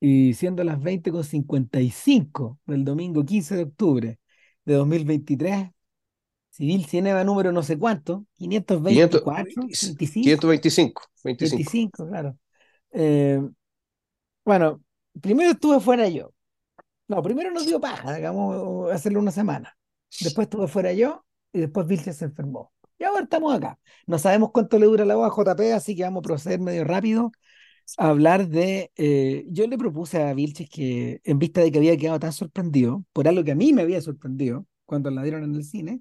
Y siendo las 20.55 del domingo 15 de octubre de 2023, Civil Cinema número no sé cuánto, 500, 524, 25, 525, 25. 25, claro. Eh, bueno, primero estuve fuera yo. No, primero nos dio paja, digamos, hacerlo una semana. Después estuve fuera yo y después Vilche se enfermó. Y ahora estamos acá. No sabemos cuánto le dura la voz a JP, así que vamos a proceder medio rápido hablar de. eh, yo le propuse a Vilches que, en vista de que había quedado tan sorprendido, por algo que a mí me había sorprendido cuando la dieron en el cine,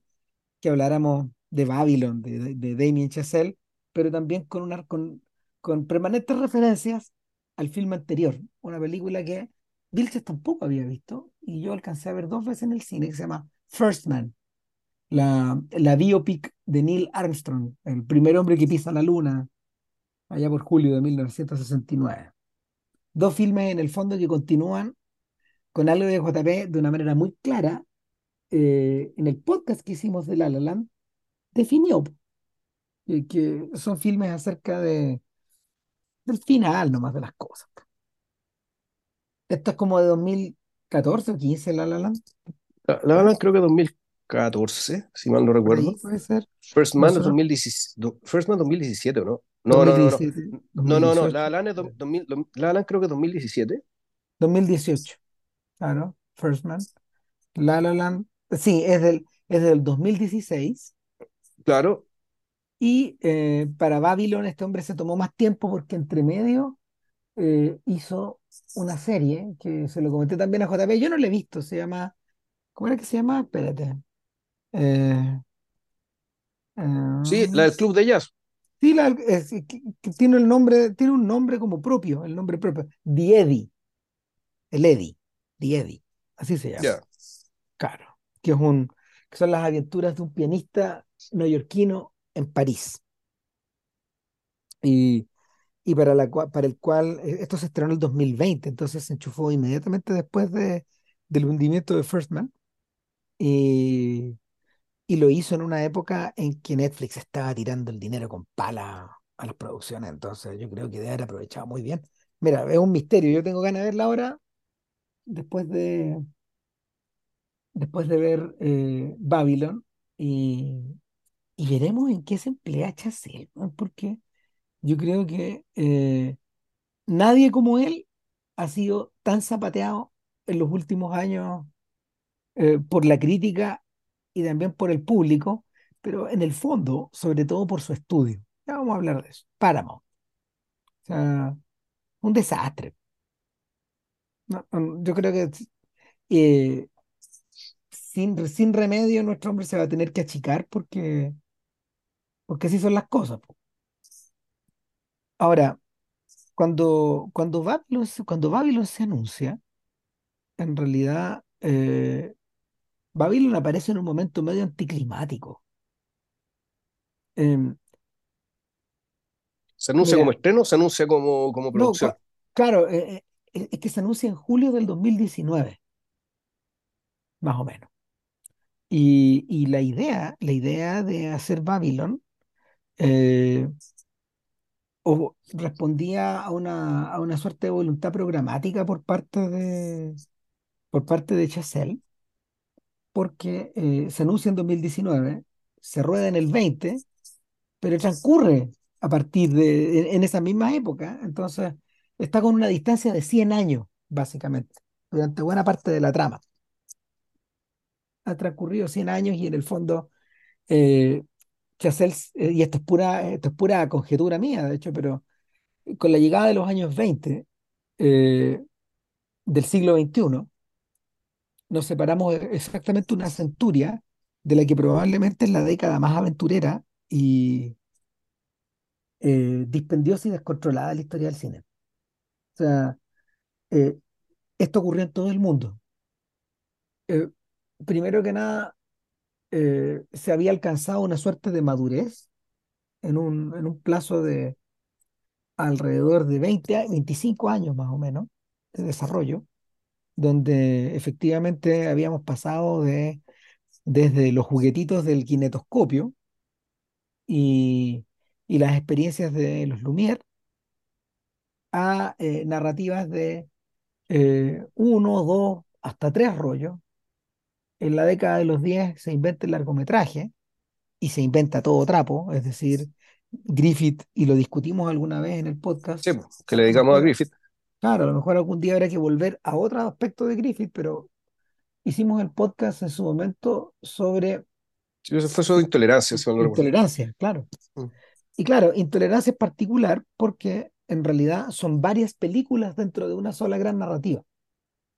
que habláramos de Babylon, de, de, de Damien Chazelle, pero también con, una, con, con permanentes referencias al filme anterior, una película que Vilches tampoco había visto y yo alcancé a ver dos veces en el cine, que se llama First Man, la, la biopic de Neil Armstrong, el primer hombre que pisa la luna, allá por julio de 1969. Dos filmes en el fondo que continúan con algo de JP de una manera muy clara. eh, en el podcast que hicimos de La La Land, definió eh, que son filmes acerca de, del final nomás de las cosas. Esto es como de 2014 o 15 La La Land, La, la Land creo que 2014, si mal no recuerdo. puede ser. First Man es Nosotros, 2017, do- First Man 2017, ¿o no? No, no, no, no. 2017, No, no, no. 2018, La Land es do- 2000, do- La Land creo que 2017. 2018, claro, First Man. La La Land, sí, es del, es del 2016 Claro. y eh, para Babylon este hombre se tomó más tiempo porque entre medio eh, hizo una serie que se lo comenté también a JP, yo no la he visto, se llama, ¿cómo era que se llama? Espérate. Eh, Sí, la del eh, Club de Jazz. sí, la- es- que- que tiene el nombre, tiene un nombre como propio, el nombre propio, The Eddie, el Eddie, así se llama. Ya. Claro, que es un, que son las aventuras de un pianista neoyorquino en París. Y, y para, la, para el cual eh, esto se estrenó en el 2020, entonces se enchufó inmediatamente después de, del hundimiento de First Man. Y, y lo hizo en una época en que Netflix estaba tirando el dinero con pala a las producciones, entonces yo creo que debe haber aprovechado muy bien. Mira, es un misterio, yo tengo ganas de verla ahora después de, después de ver eh, Babylon y, y veremos en qué se emplea Chazelle, ¿no? porque yo creo que eh, nadie como él ha sido tan zapateado en los últimos años eh, por la crítica y también por el público, pero en el fondo, sobre todo por su estudio. Ya vamos a hablar de eso. Paramount. O sea, un desastre. Yo creo que eh, sin, sin remedio nuestro hombre se va a tener que achicar porque, porque así son las cosas. Ahora, cuando, cuando Babylon, cuando Babylon se anuncia, en realidad eh, Babylon aparece en un momento medio anticlimático. Em, ¿Se anuncia como estreno o se anuncia como, como producción? claro, eh, eh, es que se anuncia en julio del 2019, más o menos. Y, y la idea, la idea de hacer Babylon eh, o respondía a una, a una suerte de voluntad programática por parte de, por parte de Chazelle, porque eh, se anuncia en 2019, se rueda en el 20, pero transcurre a partir de, en, esa misma época, entonces está con una distancia de 100 años, básicamente, durante buena parte de la trama. Ha transcurrido 100 años y en el fondo, eh, eh, y esto es pura, esto es pura conjetura mía, de hecho, pero con la llegada de los años 20 eh, del siglo XXI, nos separamos exactamente una centuria de la que probablemente es la década más aventurera y eh, dispendiosa y descontrolada de la historia del cine. O sea, eh, esto ocurrió en todo el mundo. Eh, primero que nada, eh, se había alcanzado una suerte de madurez en un, en un plazo de alrededor de 20, a- 25 años más o menos de desarrollo, donde efectivamente habíamos pasado de, desde los juguetitos del kinetoscopio y, y las experiencias de los Lumière a eh, narrativas de eh, uno, dos, hasta tres rollos. En la década de los 10 se inventa el largometraje y se inventa todo trapo, es decir, Griffith, y lo discutimos alguna vez en el podcast, Sí, pues, que le dedicamos a mejor, Griffith. Claro, a lo mejor algún día habrá que volver a otro aspecto de Griffith, pero hicimos el podcast en su momento sobre Sí, eso fue su intolerancia, recuerdo. intolerancia, claro. Mm. Y claro, intolerancia es particular porque en realidad son varias películas dentro de una sola gran narrativa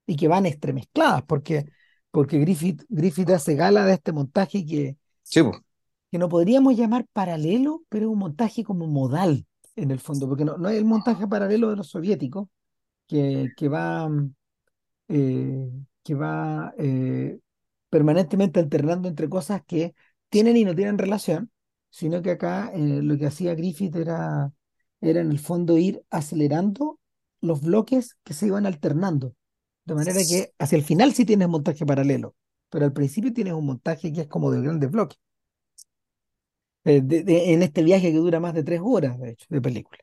y que van entremezcladas porque, porque Griffith, Griffith hace gala de este montaje que, Sí, que no podríamos llamar paralelo, pero es un montaje como modal en el fondo, porque no, no es el montaje paralelo de los soviéticos que, va, mm, eh, que va eh, permanentemente alternando entre cosas que tienen y no tienen relación, sino que acá eh, lo que hacía Griffith era, era en el fondo ir acelerando los bloques que se iban alternando, de manera que hacia el final sí tienes montaje paralelo, pero al principio tienes un montaje que es como de grandes bloques, de- de- en este viaje que dura más de tres horas, de hecho, de película.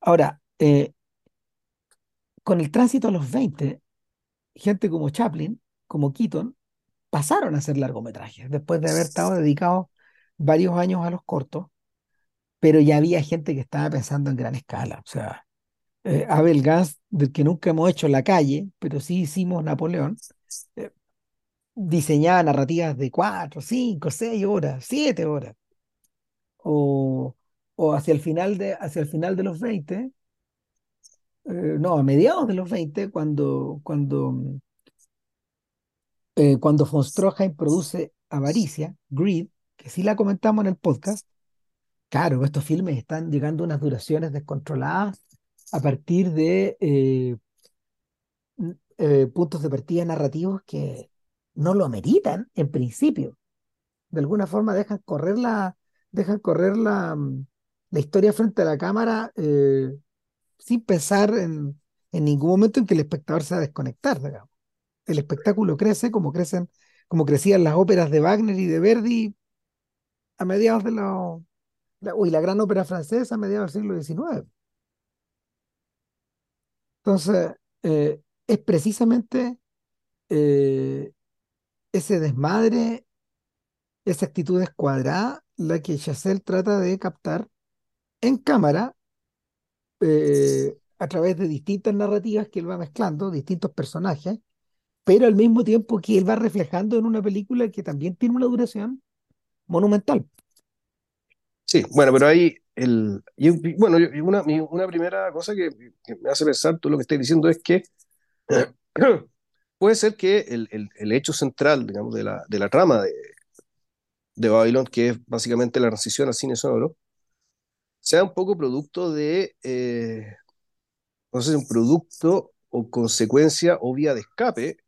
Ahora, eh, con el tránsito a los 20 gente como Chaplin, como Keaton, pasaron a hacer largometrajes después de haber estado dedicados varios años a los cortos, pero ya había gente que estaba pensando en gran escala. O sea, eh, Abel Gance, del que nunca hemos hecho La Calle, pero sí hicimos Napoleón, eh, diseñaba narrativas de cuatro, cinco, seis horas, siete horas. O, o hacia el final de, hacia el final de los 20, eh, no, a mediados de los 20, cuando, cuando mm, eh, cuando von Stroheim produce Avaricia, Greed, que sí la comentamos en el podcast, claro, estos filmes están llegando a unas duraciones descontroladas a partir de eh, puntos de partida narrativos que no lo ameritan en principio. De alguna forma dejan correr la, dejan correr la, mm, la historia frente a la cámara sin pensar en, en ningún momento en que el espectador se va a desconectar, digamos. El espectáculo crece como crecen, como crecían las óperas de Wagner y de Verdi a mediados de los, la, uy, la gran ópera francesa a mediados del siglo XIX. Entonces, eh, es precisamente eh, ese desmadre, esa actitud descuadrada, la que Chazelle trata de captar en cámara eh, a través de distintas narrativas que él va mezclando, distintos personajes, pero al mismo tiempo que él va reflejando en una película que también tiene una duración monumental. sí, bueno, pero ahí, el, bueno, una, una primera cosa que, me hace pensar tú lo que estás diciendo es que puede ser que el, el- el hecho central, digamos, de la, de la trama de, de Babylon, que es básicamente la transición al cine sonoro, sea un poco producto de, eh, no sé, un producto o consecuencia o vía de escape,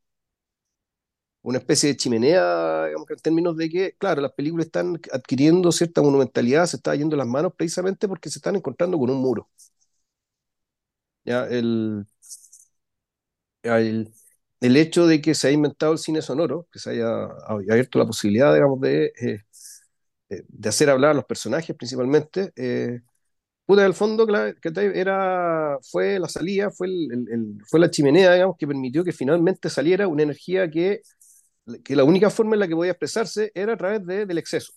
una especie de chimenea, digamos, en términos de que, claro, las películas están adquiriendo cierta monumentalidad, se está yendo las manos precisamente porque se están encontrando con un muro. ¿ya? El, el, el hecho de que se haya inventado el cine sonoro, que se haya abierto la posibilidad, digamos, de, eh, eh, de hacer hablar a los personajes principalmente, eh, puta, en el fondo, claro, que era, fue la salida, fue, el, el- el- fue la chimenea, digamos, que permitió que finalmente saliera una energía que, que la única forma en la que podía expresarse era a través de, del exceso,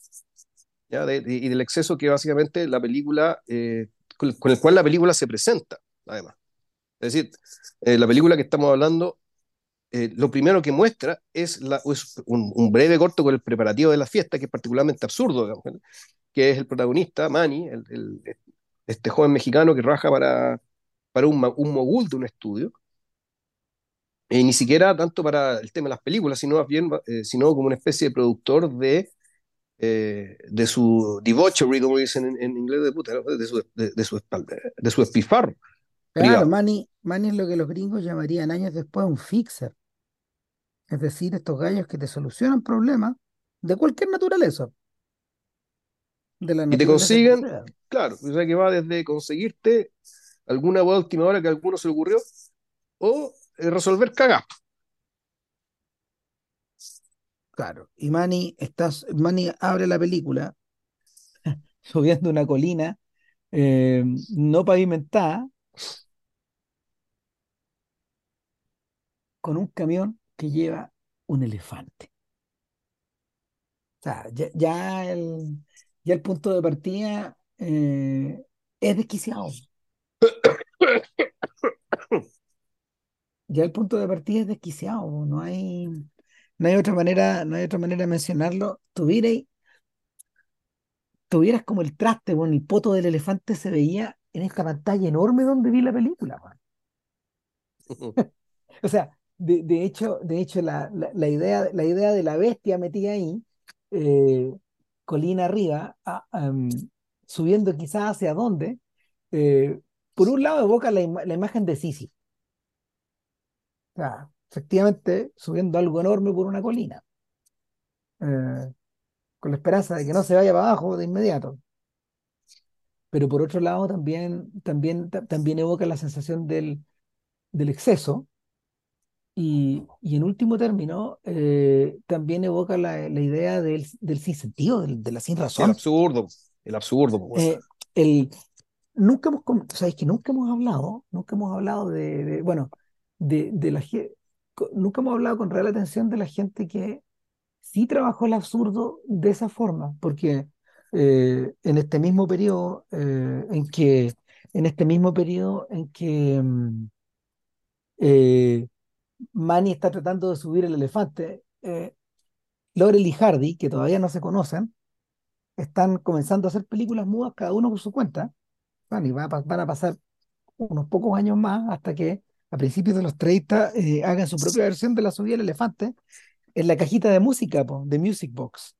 ¿ya? De- de- y del exceso que básicamente la película, eh, con, con el cual la película se presenta, además. Es decir, eh, la película que estamos hablando eh, lo primero que muestra es, la, es un, un, breve corto con el preparativo de la fiesta, que es particularmente absurdo, digamos, que es el protagonista, Manny, el, el, este joven mexicano que trabaja para, para un, un, mogul de un estudio, y ni siquiera tanto para el tema de las películas, sino más bien, eh, sino como una especie de productor de, eh, de su debauchery, como dicen en, en inglés de puta, de su, de, de su, de su espifarro. Claro. Manny, Manny es lo que los gringos llamarían años después un fixer. Es decir, estos gallos que te solucionan problemas de cualquier naturaleza. De la y te consiguen, claro, o sea que va desde conseguirte alguna última hora que a alguno se le ocurrió o eh, resolver cagas. Claro, y Manny, estás, Manny abre la película subiendo una colina eh, no pavimentada con un camión que lleva un elefante. O sea, ya, ya el, ya el punto de partida eh, es desquiciado. Ya el punto de partida es desquiciado. No hay, no hay otra manera, no hay otra manera de mencionarlo. Tuvierais, tuvieras como el traste, bueno, el poto del elefante se veía en esta pantalla enorme donde vi la película. O sea, de, de hecho, de hecho la, la, la idea, la idea de la bestia metida ahí, eh, colina arriba, subiendo quizás hacia dónde, eh, por un lado evoca la, ima- la imagen de Sisi, o sea, efectivamente subiendo algo enorme por una colina, eh, con la esperanza de que no se vaya para abajo de inmediato. Pero por otro lado también, también, ta- también evoca la sensación del, del exceso Y, y en último término, eh, también evoca la, la idea del, del sinsentido, del- de la sin Sí, el razón. absurdo, el absurdo, pues. Eh, el, nunca hemos, sabéis que nunca hemos hablado, nunca hemos hablado de, de- bueno, de, de la gente, nunca hemos hablado con real atención de la gente que sí trabajó el absurdo de esa forma, porque eh, en este mismo periodo eh, en que, en este mismo periodo en que mm, Manny está tratando de subir el elefante. Eh, Laurel y Hardy, que todavía no se conocen, están comenzando a hacer películas mudas cada uno por su cuenta. Bueno, y va van a pasar unos pocos años más hasta que a principios de los 30 eh, hagan su propia versión de la subida del elefante en la cajita de música, de Music Box,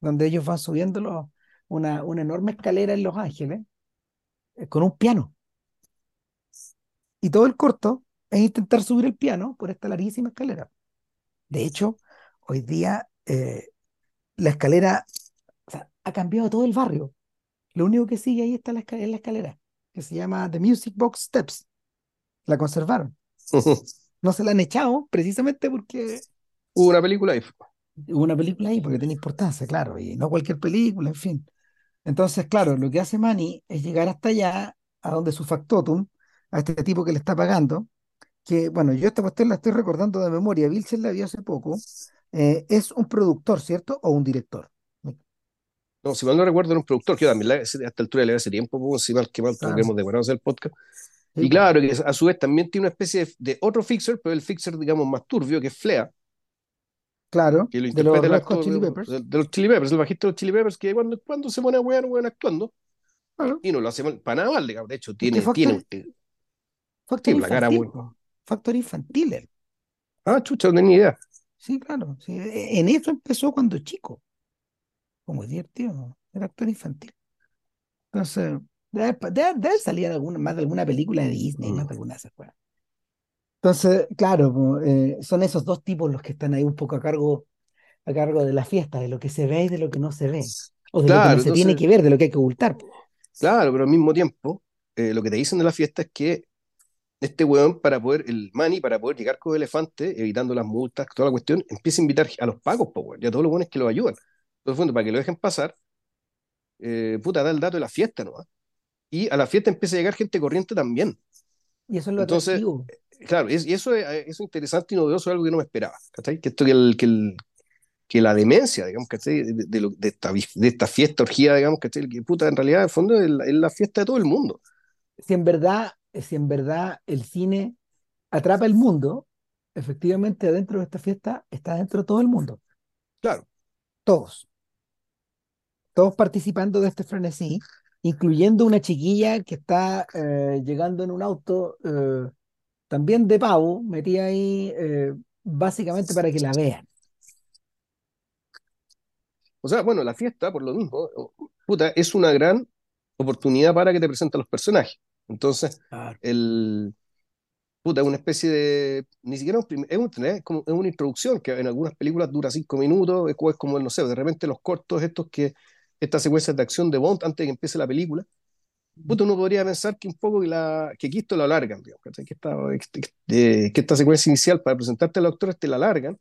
donde ellos van subiéndolo una, una enorme escalera en Los Ángeles eh, con un piano. Y todo el corto es intentar subir el piano por esta larguísima escalera. De hecho, hoy día eh, la escalera, o sea, ha cambiado todo el barrio. Lo único que sigue ahí está la escalera, es la escalera, que se llama The Music Box Steps. La conservaron. No se la han echado precisamente porque Hubo una película ahí. hubo una película ahí, porque tiene importancia, claro, y no cualquier película, en fin. Entonces, claro, lo que hace Manny es llegar hasta allá, a donde su factotum, a este tipo que le está pagando, que, bueno, yo esta cuestión la estoy recordando de memoria, Vilches la vio hace poco, eh, es un productor, ¿cierto? O un director. No, si mal no recuerdo, era un productor que yo también la- a esta altura le hace tiempo, pues, si mal que mal, porque hemos demorado hacer el podcast. Sí, Y pues. claro, que a su vez también tiene una especie de, de otro fixer, pero el fixer, digamos, más turbio, que es Flea, Claro, que lo de los el actor Chili Peppers. de- de los Chili Peppers, el bajista de los Chili Peppers, que cuando, cuando se pone a weón, weón actuando, Claro. y no lo hace mal- para nada mal, digamos. De hecho, tiene, tiene actor sí, la cara muy. Po. Fue actor infantil él. Ah, chucha, no tenía idea. Sí, claro. sí. En eso empezó cuando chico. Como divertido, ¿no? Era actor infantil. Entonces, debe, debe- debe salir alguna, más de alguna película de Disney, más Mm. de alguna de esas cosas. Entonces, claro, eh, son esos dos tipos los que están ahí un poco a cargo, a cargo de la fiesta, de lo que se ve y de lo que no se ve. O de lo que no se tiene que ver, de lo que hay que ocultar. claro, pero al mismo tiempo, eh, lo que te dicen de la fiesta es que este weón, para poder, el Manny, para poder llegar con el elefante, evitando las multas, toda la cuestión, empieza a invitar a los pagos, po, weón, y a todos los buenos que lo ayudan. Entonces, fondo, para que lo dejen pasar, eh, puta, da el dato de la fiesta, ¿no? Y a la fiesta empieza a llegar gente corriente también. Y eso es lo Entonces, atractivo. claro, es- y eso es, eso es interesante y novedoso, algo que no me esperaba, ¿cachai? Que esto que, el, que, el- que la demencia, digamos, ¿cachai? De, de lo- de esta, de esta fiesta orgía, digamos, ¿cachai? Que puta, en realidad, en el fondo, es la, es la fiesta de todo el mundo. Si en verdad, si en verdad el cine atrapa el mundo, efectivamente dentro de esta fiesta está dentro todo el mundo. Claro, Todos. Todos participando de este frenesí, incluyendo una chiquilla que está eh, llegando en un auto eh, también de pavo, metida ahí eh, básicamente para que la vean. O sea, bueno, la fiesta, por lo mismo, puta, es una gran oportunidad para que te presenten los personajes. Entonces, Claro. el puta, es una especie de. Ni siquiera un prim- es, un- es como, es una introducción que en algunas películas dura cinco minutos, es como, es como, no sé, de repente los cortos estos que. Estas secuencias de acción de Bond antes de que empiece la película. Puta, uno podría pensar que un poco que, la, que aquí esto lo alargan, digamos, que, esta, que, que esta secuencia inicial para presentarte a los actores te la alargan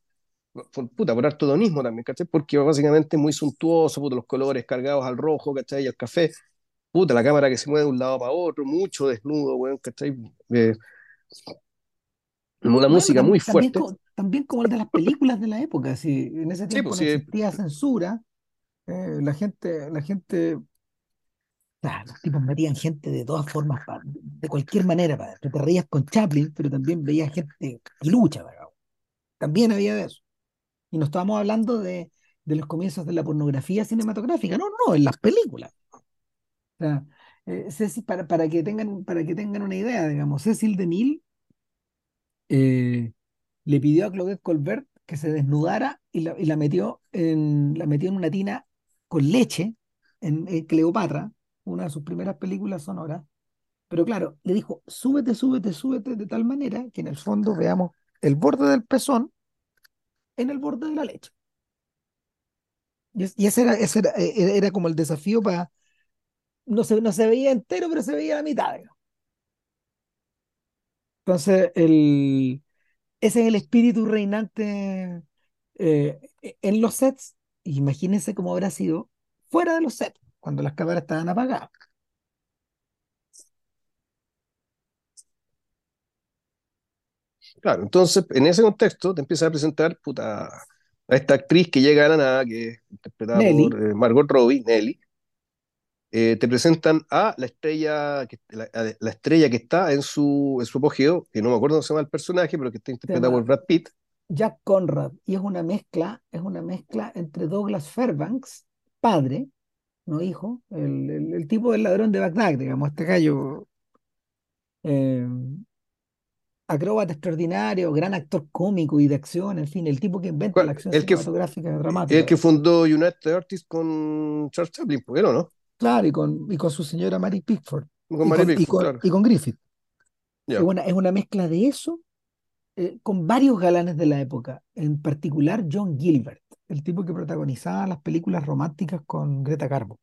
por, puta, por harto también, ¿cachai? Porque básicamente es muy suntuoso, puta, los colores cargados al rojo, ¿cachai? Y al café, puta, la cámara que se mueve de un lado para otro, mucho desnudo, weón, ¿cachai? Eh, una música muy también, fuerte. co- también como el de las películas de la época, si en ese Sí, tiempo pues no sí, existía censura, eh, la gente, la gente, ah, los tipos metían gente de todas formas, pa- de cualquier manera, adentro. Te reías con Chaplin, pero también veías gente que lucha, ¿verdad? También había de eso. Y no estábamos hablando de, de los comienzos de la pornografía cinematográfica, no, no, en las películas. Sea, eh, Ceci- para, para que tengan, para que tengan una idea, digamos, Cecil DeMille eh, le pidió a Claudette Colbert que se desnudara y la, y la metió en, la metió en una tina con leche en, en Cleopatra, una de sus primeras películas sonoras. Pero claro, le dijo, súbete, súbete, súbete de tal manera que en el fondo veamos el borde del pezón en el borde de la leche. Y, es- y ese era, ese era, eh, era- era como el desafío para, no se, no se veía entero, pero se veía la mitad. digamos. Entonces, el, ese es el espíritu reinante eh, e- en los sets. Imagínense cómo habrá sido fuera de los sets, cuando las cámaras estaban apagadas. claro. Entonces, en ese contexto, te empiezas a presentar puta, a esta actriz que llega a la nada, que es interpretada por eh, Margot Robbie, Nelly. Eh, te presentan a la estrella, que, la, estrella que está en su, en su apogeo, que no me acuerdo cómo se llama el personaje, pero que está se interpretada por Brad Pitt. Jack Conrad, y es una mezcla, es una mezcla entre Douglas Fairbanks, padre, no hijo, el, el- el tipo del ladrón de Bagdad, digamos, este gallo eh, acróbata extraordinario, gran actor cómico y de acción, en fin, el tipo que inventa la acción El que, cinematográfica el dramática. que fundó United Artists con Charles Chaplin, ¿por qué no? Claro, y con, y con su señora Mary Pickford, Con y Mary con, y Pickford, con, claro. y con Griffith. Es una, es una mezcla de eso eh, con varios galanes de la época, en particular John Gilbert, el tipo que protagonizaba las películas románticas con Greta Garbo.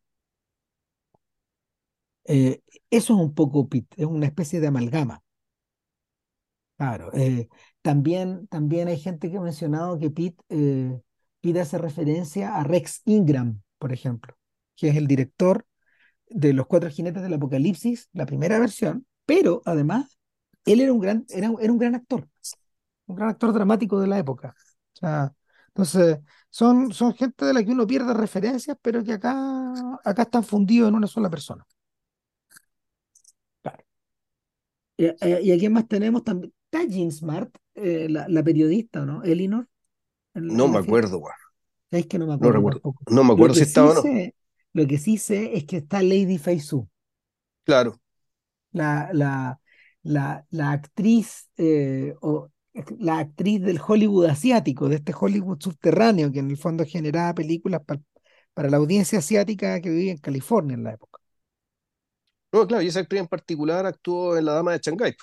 Eh, eso es un poco Pitt, es una especie de amalgama. Claro, eh, también, también hay gente que ha mencionado que Pitt, eh, Pitt hace referencia a Rex Ingram, por ejemplo, que es el director de Los Cuatro Jinetes del Apocalipsis, la primera versión, pero además él era un gran, era, un- era un gran actor, un gran actor dramático de la época. O sea, entonces, son, son gente de la que uno pierde referencias, pero que acá, acá están fundidos en una sola persona. Claro. Y, y aquí más tenemos también, está Jean Smart, eh, la, la periodista, ¿no? Elinor, No me acuerdo, weón. Es que no me No acuerdo recuerdo. No me acuerdo si estaba sí o no. sé, lo que sí sé es que está Lady Fei Su, Claro. la, la, la, la actriz, eh, o, la actriz del Hollywood asiático, de este Hollywood subterráneo, que en el fondo generaba películas pa- para la audiencia asiática que vivía en California en la época. No, claro, y esa actriz en particular actuó en La Dama de Shanghái.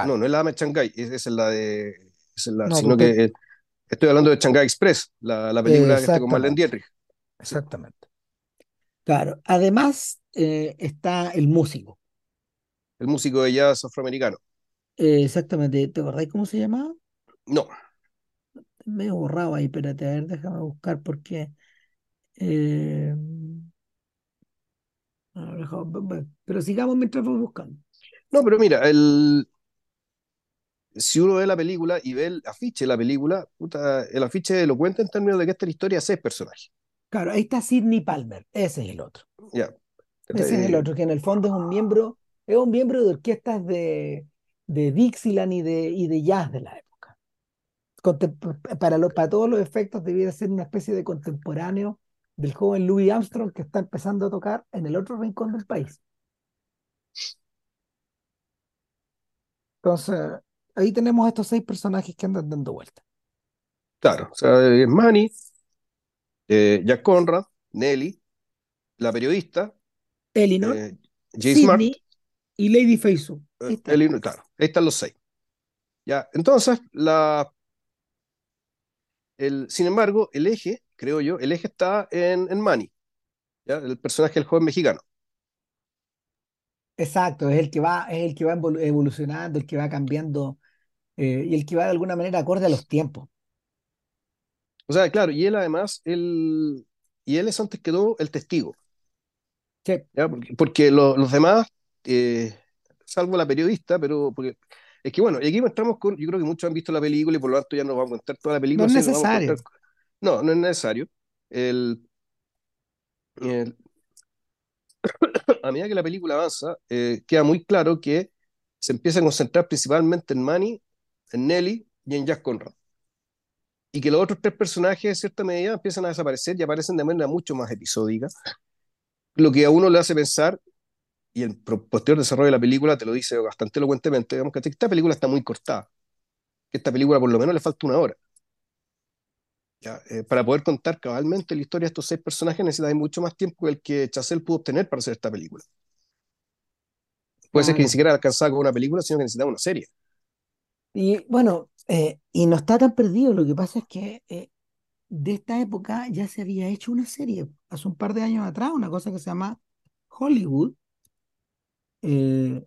no, no es La Dama de Shanghái, es, esa es la de. es la, No, sino que eh, estoy hablando de Shanghai Express, la, la película que esté con Marlene Dietrich. Exactamente. Claro. Además, eh, está el músico. El músico de jazz afroamericano. Eh, exactamente. ¿Te acordáis cómo se llamaba? No, medio borrado ahí, espérate, a ver, déjame buscar porque. eh, pero sigamos mientras voy buscando. no, pero mira, el, si uno ve la película y ve el afiche de la película, puta, el afiche lo cuenta en términos de que esta es la historia de seis personajes. Claro, ahí está Sidney Palmer, ese es el otro. Ya. Ese es el otro, que en el fondo es un miembro, es un miembro de orquestas de, de Dixieland y de, y de jazz de la época. Para, lo- para todos los efectos debiera ser una especie de contemporáneo del joven Louis Armstrong que está empezando a tocar en el otro rincón del país. Entonces, ahí tenemos estos seis personajes que andan dando vueltas. Claro, o sea, Manny, eh, Jack Conrad, Nelly, la periodista, Elinor, eh, Jay Smart, Sidney y Lady. Ahí eh, claro, ahí están los seis. Ya, entonces, la, el, sin embargo, el eje, creo yo, el eje está en, en Manny, ¿ya? El personaje del joven mexicano. Exacto, es el que va, es el que va evolu- evolucionando, el que va cambiando eh, y el que va de alguna manera acorde a los tiempos. O sea, claro, y él además, él, y él es antes que todo el testigo, Sí, ¿ya? Porque, porque lo- los demás, eh, salvo la periodista, pero porque Es que bueno, y aquí entramos con, yo creo que muchos han visto la película y por lo tanto ya nos vamos a contar toda la No película, es a contar, necesario. no, no es necesario. El, el- a medida que la película avanza, eh, queda muy claro que se empieza a concentrar principalmente en Manny, en Nelly y en Jack Conrad. Y que los otros tres personajes, en cierta medida, empiezan a desaparecer y aparecen de manera mucho más episódica, lo que a uno le hace pensar, y el posterior desarrollo de la película te lo dice bastante elocuentemente, digamos que esta película está muy cortada, que esta película por lo menos le falta una hora. ¿ya? Eh, para poder contar cabalmente la historia de estos seis personajes necesitas mucho más tiempo que el que Chazelle pudo obtener para hacer esta película. Puede ser que ni Claro. siquiera alcanzaba con una película, sino que necesitaba una serie. Y bueno, eh, y no está tan perdido. Lo que pasa es que eh, de esta época ya se había hecho una serie hace un par de años atrás, una cosa que se llama Hollywood. Eh,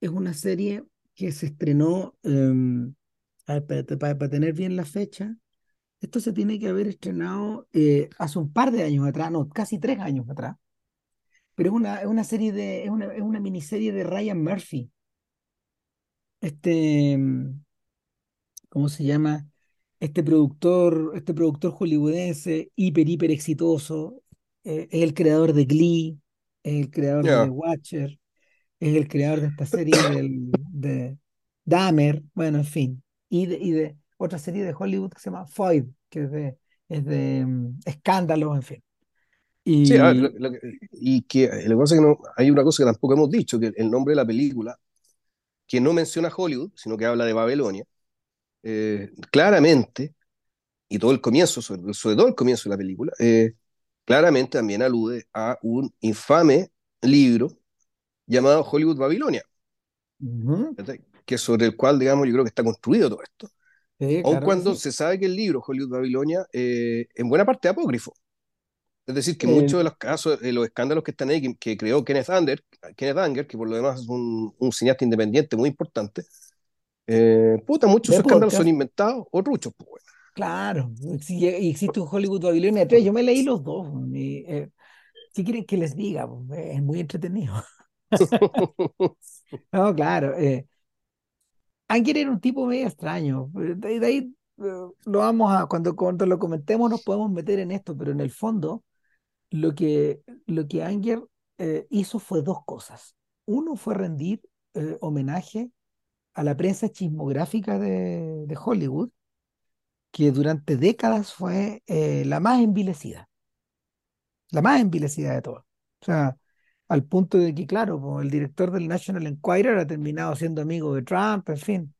es una serie que se estrenó, em, para, tener bien la fecha, esto se tiene que haber estrenado hace un par de años atrás, no, casi tres años atrás, pero es una, es una serie de, es una, es una miniserie de Ryan Murphy, este, ¿cómo se llama? Este productor, este productor hollywoodense, hiper, hiper exitoso, eh, es el creador de Glee, es el creador de Watcher, es el creador de esta serie del, de Dahmer, bueno, en fin, y de, y de otra serie de Hollywood que se llama Foyd, que es de, es de escándalos, en fin. Sí, a ver, lo- Y lo que- y que eh, lo que pasa es que no, hay una cosa que tampoco hemos dicho, que el nombre de la película, que no menciona Hollywood, sino que habla de Babilonia, eh, claramente, y todo el comienzo, sobre, sobre todo el comienzo de la película, eh, claramente también alude a un infame libro llamado Hollywood Babilonia, ujú, ¿cachai? que sobre el cual, digamos, yo creo que está construido todo esto. sí, Aun claro cuando sí. se sabe que el libro Hollywood Babilonia, eh, en buena parte es apócrifo. Es decir, que Eh, muchos de los casos, de los escándalos que están ahí, que, que creó Kenneth Anger, Kenneth Anger, que por lo demás es un, un cineasta independiente muy importante, eh, puta, muchos de esos escándalos son inventados o truchos, pues, bueno. claro, y existe un Hollywood Babilonia 3, yo me leí los dos, y, eh, ¿qué quieren que les diga? Pues, Es muy entretenido. No, claro, eh, Anger era un tipo medio extraño. eh, De, de ahí lo vamos a, cuando, cuando lo comentemos nos podemos meter en esto, pero en el fondo lo que, lo que Anger eh, hizo fue dos cosas. Uno fue rendir eh, homenaje a la prensa chismográfica de, de Hollywood, que durante décadas fue eh, la más envilecida, la más envilecida de todas. O sea, al punto de que, claro, el director del National Enquirer ha terminado siendo amigo de Trump, en fin.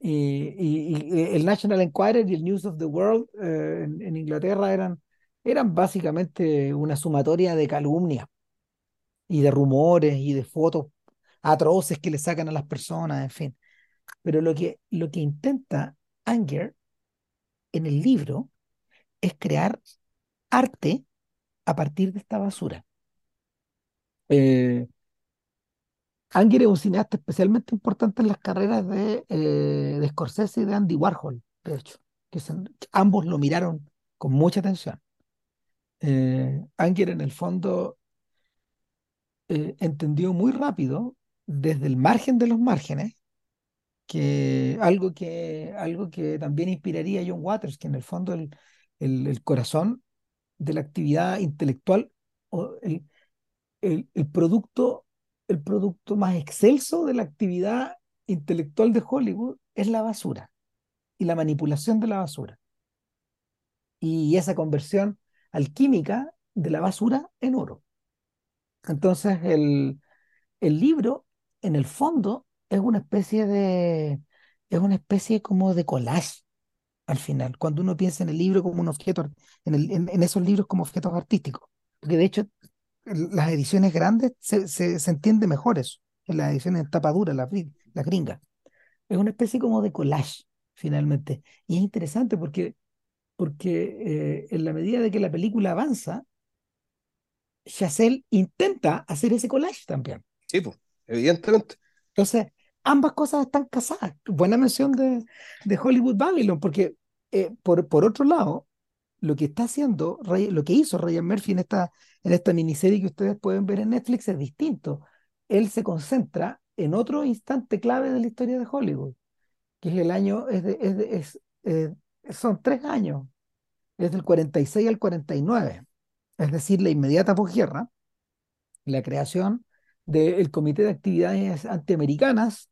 Y, y- el National Enquirer y el News of the World eh, en, en Inglaterra eran, eran básicamente una sumatoria de calumnias y de rumores y de fotos atroces que le sacan a las personas, en fin. Pero lo que, lo que intenta Anger en el libro es crear arte a partir de esta basura. Eh, Anger es un cineasta especialmente importante en las carreras de, eh, de Scorsese y de Andy Warhol, de hecho, que son- ambos lo miraron con mucha atención. Eh, Anger en el fondo eh, entendió muy rápido, desde el margen de los márgenes, que algo que, algo que también inspiraría a John Waters, que en el fondo el, el- corazón de la actividad intelectual, o el, el, el producto, el producto más excelso de la actividad intelectual de Hollywood es la basura y la manipulación de la basura y esa conversión alquímica de la basura en oro. Entonces el, el libro, en el fondo, es una especie de, es una especie como de collage al final, cuando uno piensa en el libro como un objeto, en, el- en- esos libros como objetos artísticos. Porque de hecho, las ediciones grandes se, se, entiende mejor eso, en las ediciones en tapa dura, las, las gringas. Es una especie como de collage, finalmente. Y es interesante porque, porque eh, en la medida de que la película avanza, Chazelle intenta hacer ese collage también. Sí, pues, evidentemente. Entonces, ambas cosas están casadas. Buena mención de, de Hollywood Babylon, porque eh, por, por otro lado, lo que está haciendo, lo que hizo Ryan Murphy en esta, en esta miniserie que ustedes pueden ver en Netflix es distinto. Él se concentra en otro instante clave de la historia de Hollywood, que es el año, es de- es de- es, eh, son tres años, es del 46 al 49, es decir, la inmediata posguerra, la creación del Comité de Actividades Antiamericanas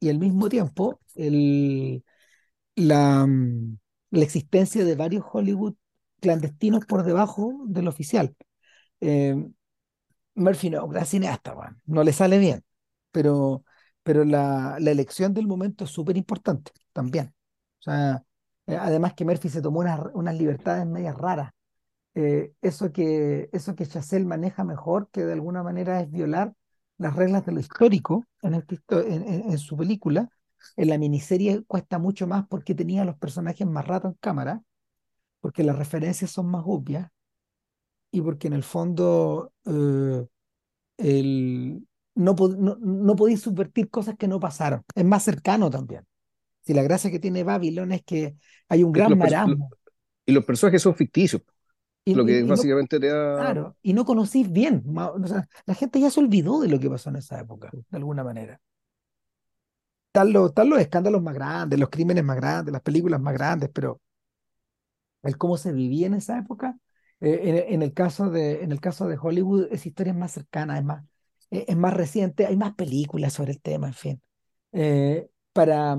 y al mismo tiempo el, la, mm, la existencia de varios Hollywood clandestinos por debajo del oficial. Eh, Murphy no, gran cineasta, weón, no le sale bien, pero, pero la, la elección del momento es súper importante también. O sea, eh, además que Murphy se tomó unas, unas libertades medias raras. Eh, eso que, eso que maneja mejor, que de alguna manera es violar las reglas de lo histórico en, en, su película, en la miniserie cuesta mucho más porque tenía a los personajes más rato en cámara, porque las referencias son más obvias y porque en el fondo eh, el, no, no, no podéis subvertir cosas que no pasaron. Es más cercano también. Si la gracia que tiene Babylon es que hay un gran los marasmo y los personajes son ficticios, y, lo que y- y no, básicamente te da... claro, y no conocís bien. ma- o sea, la gente ya se olvidó de lo que pasó en esa época, de alguna manera. Están los, están los escándalos más grandes, los crímenes más grandes, las películas más grandes, pero el cómo se vivía en esa época, eh, en, en el caso de, en el caso de Hollywood, esa historia es más cercana, es más, es, es más reciente, hay más películas sobre el tema, en fin. Eh, para,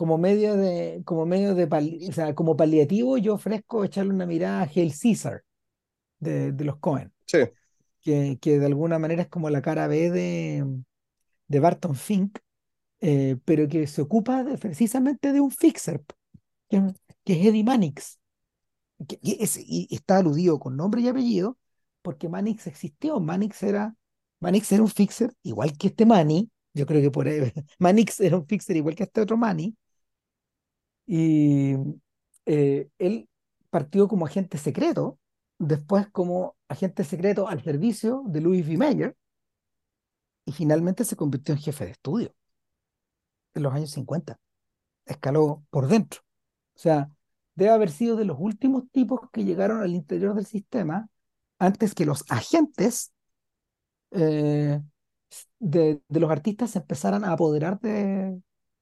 como medio de, como medio de, pali- o sea, como paliativo, yo ofrezco echarle una mirada a Hail Caesar de, de los Coen, Sí, que, que de alguna manera es como la cara B de, de Barton Fink, eh, pero que se ocupa de- precisamente de un fixer, que, que es Eddie Mannix que- y, es- y está aludido con nombre y apellido, porque Mannix existió. Mannix era, Mannix era un fixer, igual que este Manny. Yo creo que por ahí, Mannix era un fixer igual que este otro Manny. Y eh, él partió como agente secreto, después como agente secreto al servicio de Louis V. Mayer, y finalmente se convirtió en jefe de estudio en los años 50. Escaló por dentro. O sea, debe haber sido de los últimos tipos que llegaron al interior del sistema antes que los agentes eh, de, los artistas se empezaran a apoderar de,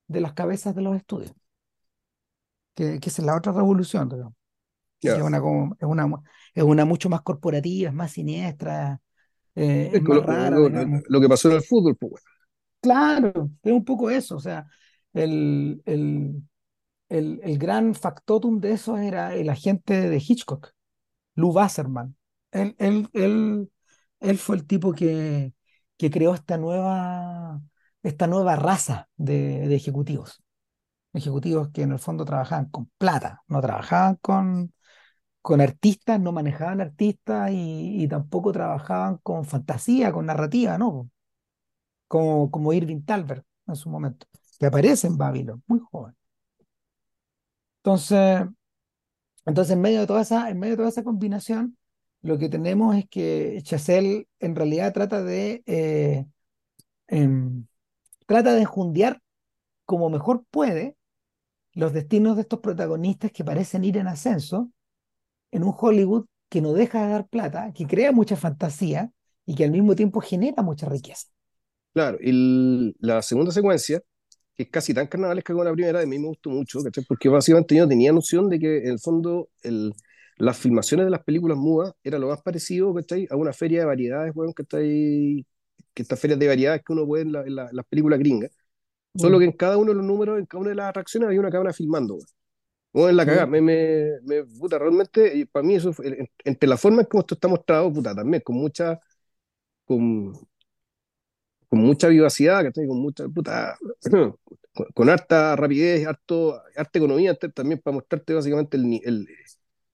de las cabezas de los estudios. Que, que esa es la otra revolución, digamos, es una, como- es una, es una mucho más corporativa, es más siniestra, eh, es más lo, rara, lo que pasó en el fútbol, pues, bueno. Claro, es un poco eso. O sea, el, el, el, el gran factotum de eso era el agente de Hitchcock. Lou Wasserman. Él, él, él, él fue el tipo que, que creó esta nueva, esta nueva raza de, de ejecutivos. Ejecutivos que en el fondo trabajaban con plata, no trabajaban con, con artistas, no manejaban artistas y, tampoco trabajaban con fantasía, con narrativa, ¿no? Como, como Irving Thalberg en su momento, que aparece en Babylon, muy joven. Entonces, Entonces, en medio de toda esa, en medio de toda esa combinación, lo que tenemos es que Chazelle en realidad trata de, eh, em, trata de enjundiar como mejor puede los destinos de estos protagonistas que parecen ir en ascenso en un Hollywood que no deja de dar plata, que crea mucha fantasía y que al mismo tiempo genera mucha riqueza. Claro, y la segunda secuencia, que es casi tan carnavalesca como la primera, a mí me gustó mucho, ¿cachai? Porque básicamente yo tenía noción de que en el fondo las filmaciones de las películas mudas era lo más parecido, ¿cachai? A una feria de variedades, weón, que está ahí, que estas ferias de variedades que uno puede en, la- en la- las películas gringas. Solo Mm, que en cada uno de los números, en cada una de las atracciones había una cámara filmando, weón. Bueno, en la cagada, me, me, me- puta, realmente, para mí eso fue, entre la forma en cómo esto está mostrado, puta, también, con mucha, con, con mucha vivacidad, ¿cachai? Con mucha, puta, con, con harta rapidez, harto, harta economía, también para mostrarte básicamente el, el,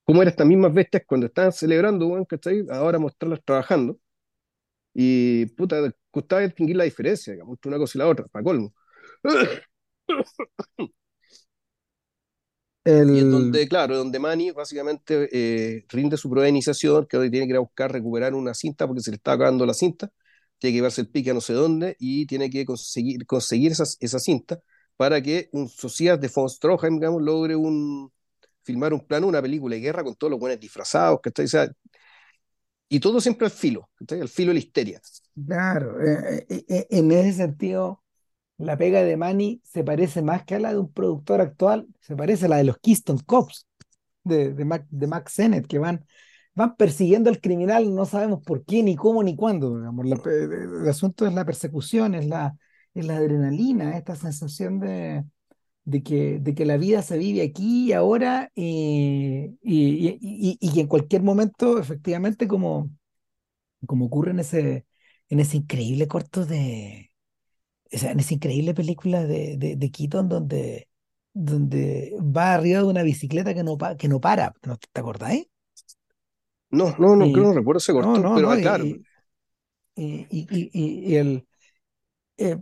cómo eran estas mismas bestias cuando estaban celebrando, weón, ¿cachai? Ahora mostrarlas trabajando, y, puta, costaba distinguir la diferencia, digamos, entre una cosa y la otra, para colmo. Y es el, donde, claro, donde Manny básicamente eh, rinde su prueba de iniciación, que hoy tiene que ir a buscar recuperar una cinta porque se le está acabando la cinta, tiene que llevarse el pique a no sé dónde y tiene que conseguir, conseguir esa, esa cinta para que un sociedad de von Stroheim, digamos, logre un, filmar un plano, una película de guerra con todos los buenos disfrazados, ¿cachai? O sea, y todo siempre al filo. Al filo de la histeria. claro, eh, eh, eh, en ese sentido La pega de Manny se parece más que a la de un productor actual, se parece a la de los Keystone Cops de, de, Mac, Sennett, que van, van persiguiendo al criminal, no sabemos por qué, ni cómo, ni cuándo. Digamos. La, el asunto es la persecución, es la, es la adrenalina, esta sensación de, de, que, de que la vida se vive aquí y ahora eh, y, y, y, y, que en cualquier momento, efectivamente, como, como ocurre en ese, en ese increíble corto de o sea, en esa increíble película de, de, de Keaton donde, donde va arriba de una bicicleta que no, pa- que no para, ¿no te acordáis? No, no, no, creo Y, no recuerdo ese no, corto, no, pero no, ah, claro, y, y, y, y- y- y el, eh,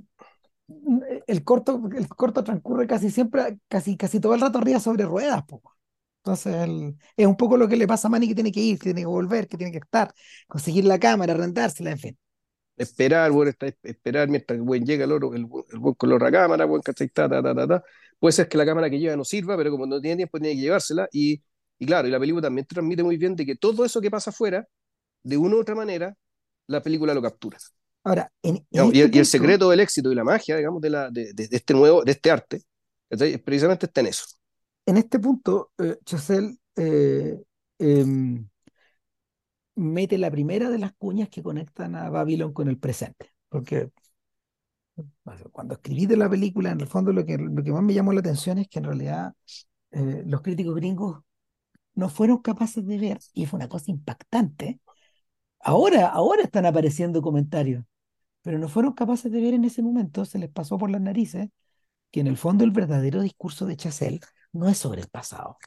el corto, el corto transcurre casi siempre, casi, casi todo el rato arriba sobre ruedas, po. Entonces el- es un poco lo que le pasa a Manny que tiene que ir, que tiene que volver, que tiene que estar, conseguir la cámara, rentársela, en fin. Esperar, bueno, está, esperar mientras el buen llega el oro, el, buen- el buen color a cámara, buen ¿cachai? Ta, ta, ta, ta. Puede ser que la cámara que lleva no sirva, pero como no tiene tiempo, tiene que llevársela. Y, y claro, y la película también transmite muy bien de que todo eso que pasa afuera, de una u otra manera, la película lo captura. Ahora, en, en Digamos, y, este el, y el secreto del éxito y la magia, digamos, de, la, de, de- de este nuevo, de este arte, ¿cachai? precisamente está en eso. en este punto, eh, eh, em, mete la primera de las cuñas que conectan a Babylon con el presente. Porque cuando escribí de la película, en el fondo lo que, lo que más me llamó la atención es que en realidad eh, los críticos gringos no fueron capaces de ver, y fue una cosa impactante. Ahora, ahora están apareciendo comentarios, pero no fueron capaces de ver en ese momento, se les pasó por las narices, que en el fondo el verdadero discurso de Chazelle no es sobre el pasado,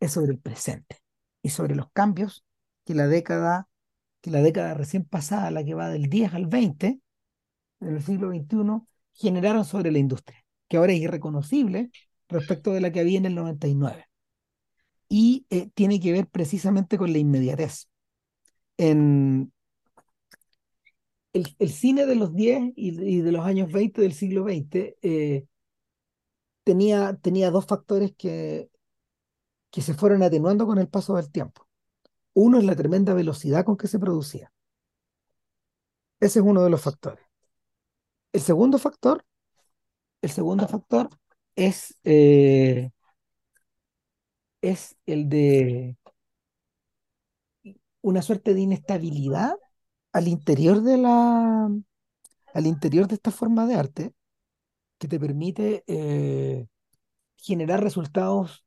es sobre el presente y sobre los cambios que la década, que la década recién pasada, la que va del 10 al 20, en el siglo XXI, generaron sobre la industria, que ahora es irreconocible respecto de la que había en el 99. Y eh, tiene que ver precisamente con la inmediatez. En el, cine de los 10 y, y de los años 20 del siglo XX eh, tenía, tenía dos factores que, que se fueron atenuando con el paso del tiempo. Uno es la tremenda velocidad con que se producía. Ese es uno de los factores. El segundo factor, el segundo factor es, eh, es el de una suerte de inestabilidad al interior de la, al interior de esta forma de arte que te permite eh, generar resultados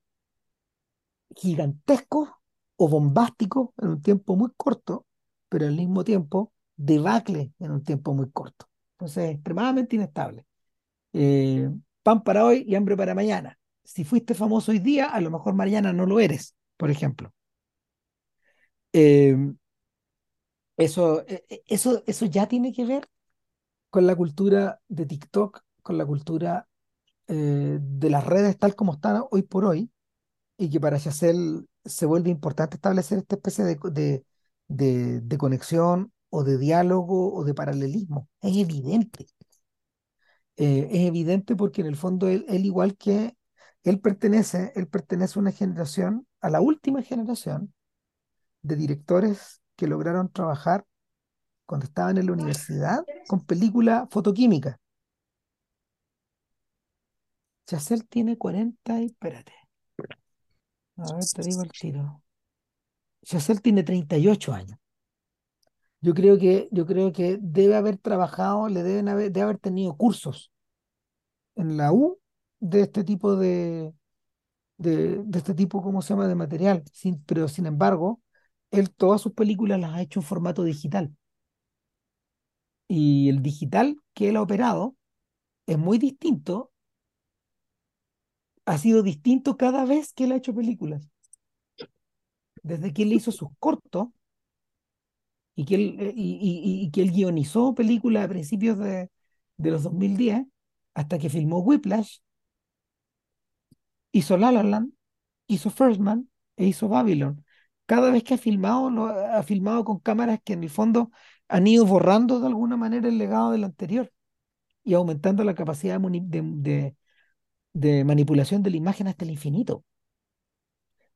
gigantescos o bombásticos en un tiempo muy corto, pero al mismo tiempo debacle en un tiempo muy corto. Entonces, es extremadamente inestable. Eh, pan para hoy y hambre para mañana. Si fuiste famoso hoy día, a lo mejor mañana no lo eres, por ejemplo. Eh, eso, eh, eh, eso, eso ya tiene que ver con la cultura de TikTok, con la cultura eh, de las redes tal como están hoy por hoy, y que para Chazelle se vuelve importante establecer esta especie de, de, de, conexión o de diálogo o de paralelismo. Es evidente. Eh, es evidente porque en el fondo él, él igual que él pertenece, él pertenece a una generación, a la última generación de directores que lograron trabajar cuando estaban en la universidad con película fotoquímica. Chazelle tiene 40 y espérate, a ver, te digo el tiro. Chazelle tiene 38 años. Yo creo que, yo creo que debe haber trabajado, le deben haber, debe haber tenido cursos en la U de este tipo de, de, de este tipo, ¿cómo se llama?, de material. Sin, pero sin embargo, él todas sus películas las ha hecho en formato digital. Y el digital que él ha operado es muy distinto, ha sido distinto cada vez que él ha hecho películas. Desde que él hizo sus cortos y que él, eh, y, que él guionizó películas a principios de, de los 2010, hasta que filmó Whiplash, hizo La La Land, hizo First Man e hizo Babylon. Cada vez que ha filmado, lo ha filmado con cámaras que en el fondo han ido borrando de alguna manera el legado del anterior y aumentando la capacidad de- de- manipulación de la imagen hasta el infinito.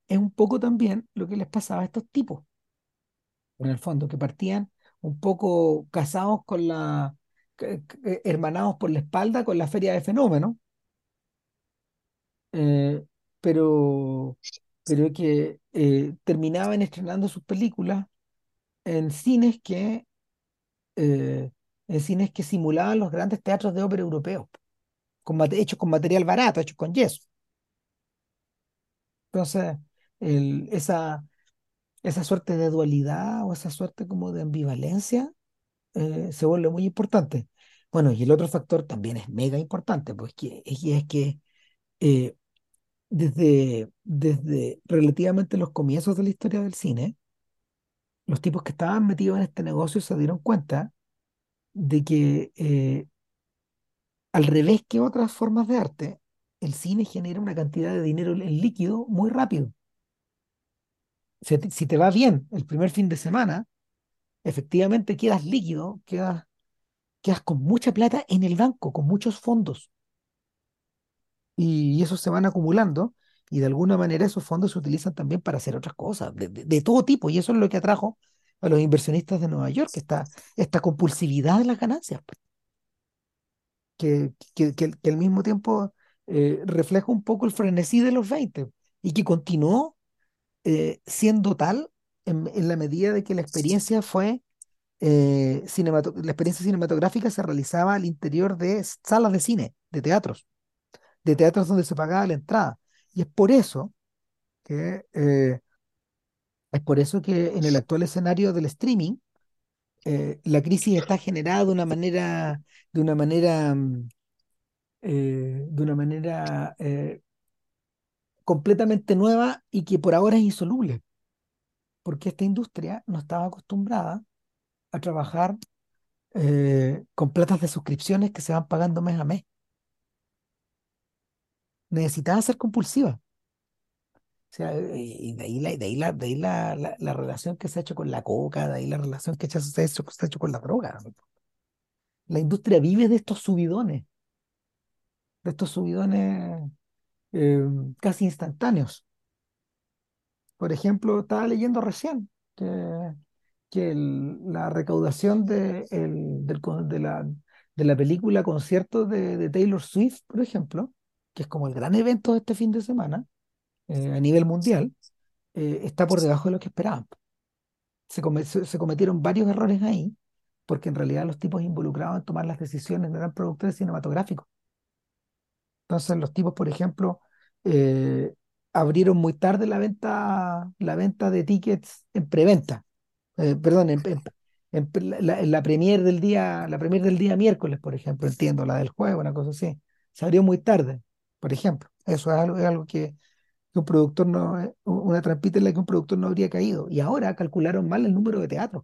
Es un poco también lo que les pasaba a estos tipos, en el fondo, que partían un poco casados con la, que- hermanados por la espalda con la Feria de Fenómenos, eh, pero, pero que eh, terminaban estrenando sus películas en cines que, eh, en cines que simulaban los grandes teatros de ópera europeos, con hechos con material barato, hechos con yeso. Entonces, el- esa, esa suerte de dualidad o esa suerte como de ambivalencia eh, se vuelve muy importante. Bueno, y el otro factor también es mega importante, pues que, y es que eh, desde, desde relativamente los comienzos de la historia del cine, los tipos que estaban metidos en este negocio se dieron cuenta de que eh, al revés que otras formas de arte, el cine genera una cantidad de dinero en líquido muy rápido. Si te, si va bien el primer fin de semana, efectivamente quedas líquido, quedas, quedas con mucha plata en el banco, con muchos fondos. y esos se van acumulando y de alguna manera esos fondos se utilizan también para hacer otras cosas, de, de- de todo tipo, y eso es lo que atrajo a los inversionistas de Nueva York, esta, esta compulsividad de las ganancias, pues, que, que, que- que al mismo tiempo eh, refleja un poco el frenesí de los 20 y que continuó eh, siendo tal en, en la medida de que la experiencia fue... eh, la experiencia cinematográfica se realizaba al interior de salas de cine, de teatros. de teatros donde se pagaba la entrada. Y es por eso que, eh, es por eso que en el actual escenario del streaming, eh, la crisis está generada de una manera, de una manera, mm, eh, de una manera eh, completamente nueva y que por ahora es insoluble, porque esta industria no estaba acostumbrada a trabajar con platas de suscripciones que se van pagando mes a mes. Necesitaba ser compulsiva. O sea, y de ahí, la, de ahí, la, de ahí la, la, la relación que se ha hecho con la coca, de ahí la relación que se ha hecho, se ha hecho con la droga. La industria vive de estos subidones, de estos subidones eh, casi instantáneos. Por ejemplo, estaba leyendo recién que, la recaudación de la película concierto de, de Taylor Swift, por ejemplo, que es como el gran evento de este fin de semana eh, a nivel mundial, eh, está por debajo de lo que esperaban. se, come- se- se cometieron varios errores ahí, porque en realidad los tipos involucrados en tomar las decisiones no eran productores cinematográficos. Entonces los tipos, por ejemplo, eh, abrieron muy tarde la venta, la venta de tickets en preventa, perdón, en, en- en pre- la, en la premier del día, la premier del día miércoles, por ejemplo, entiendo, la del jueves, una cosa así. Se abrió muy tarde, por ejemplo. Eso es algo, es algo que, que un productor no, eh, una trampita en la que un productor no habría caído. Y ahora calcularon mal el número de teatros.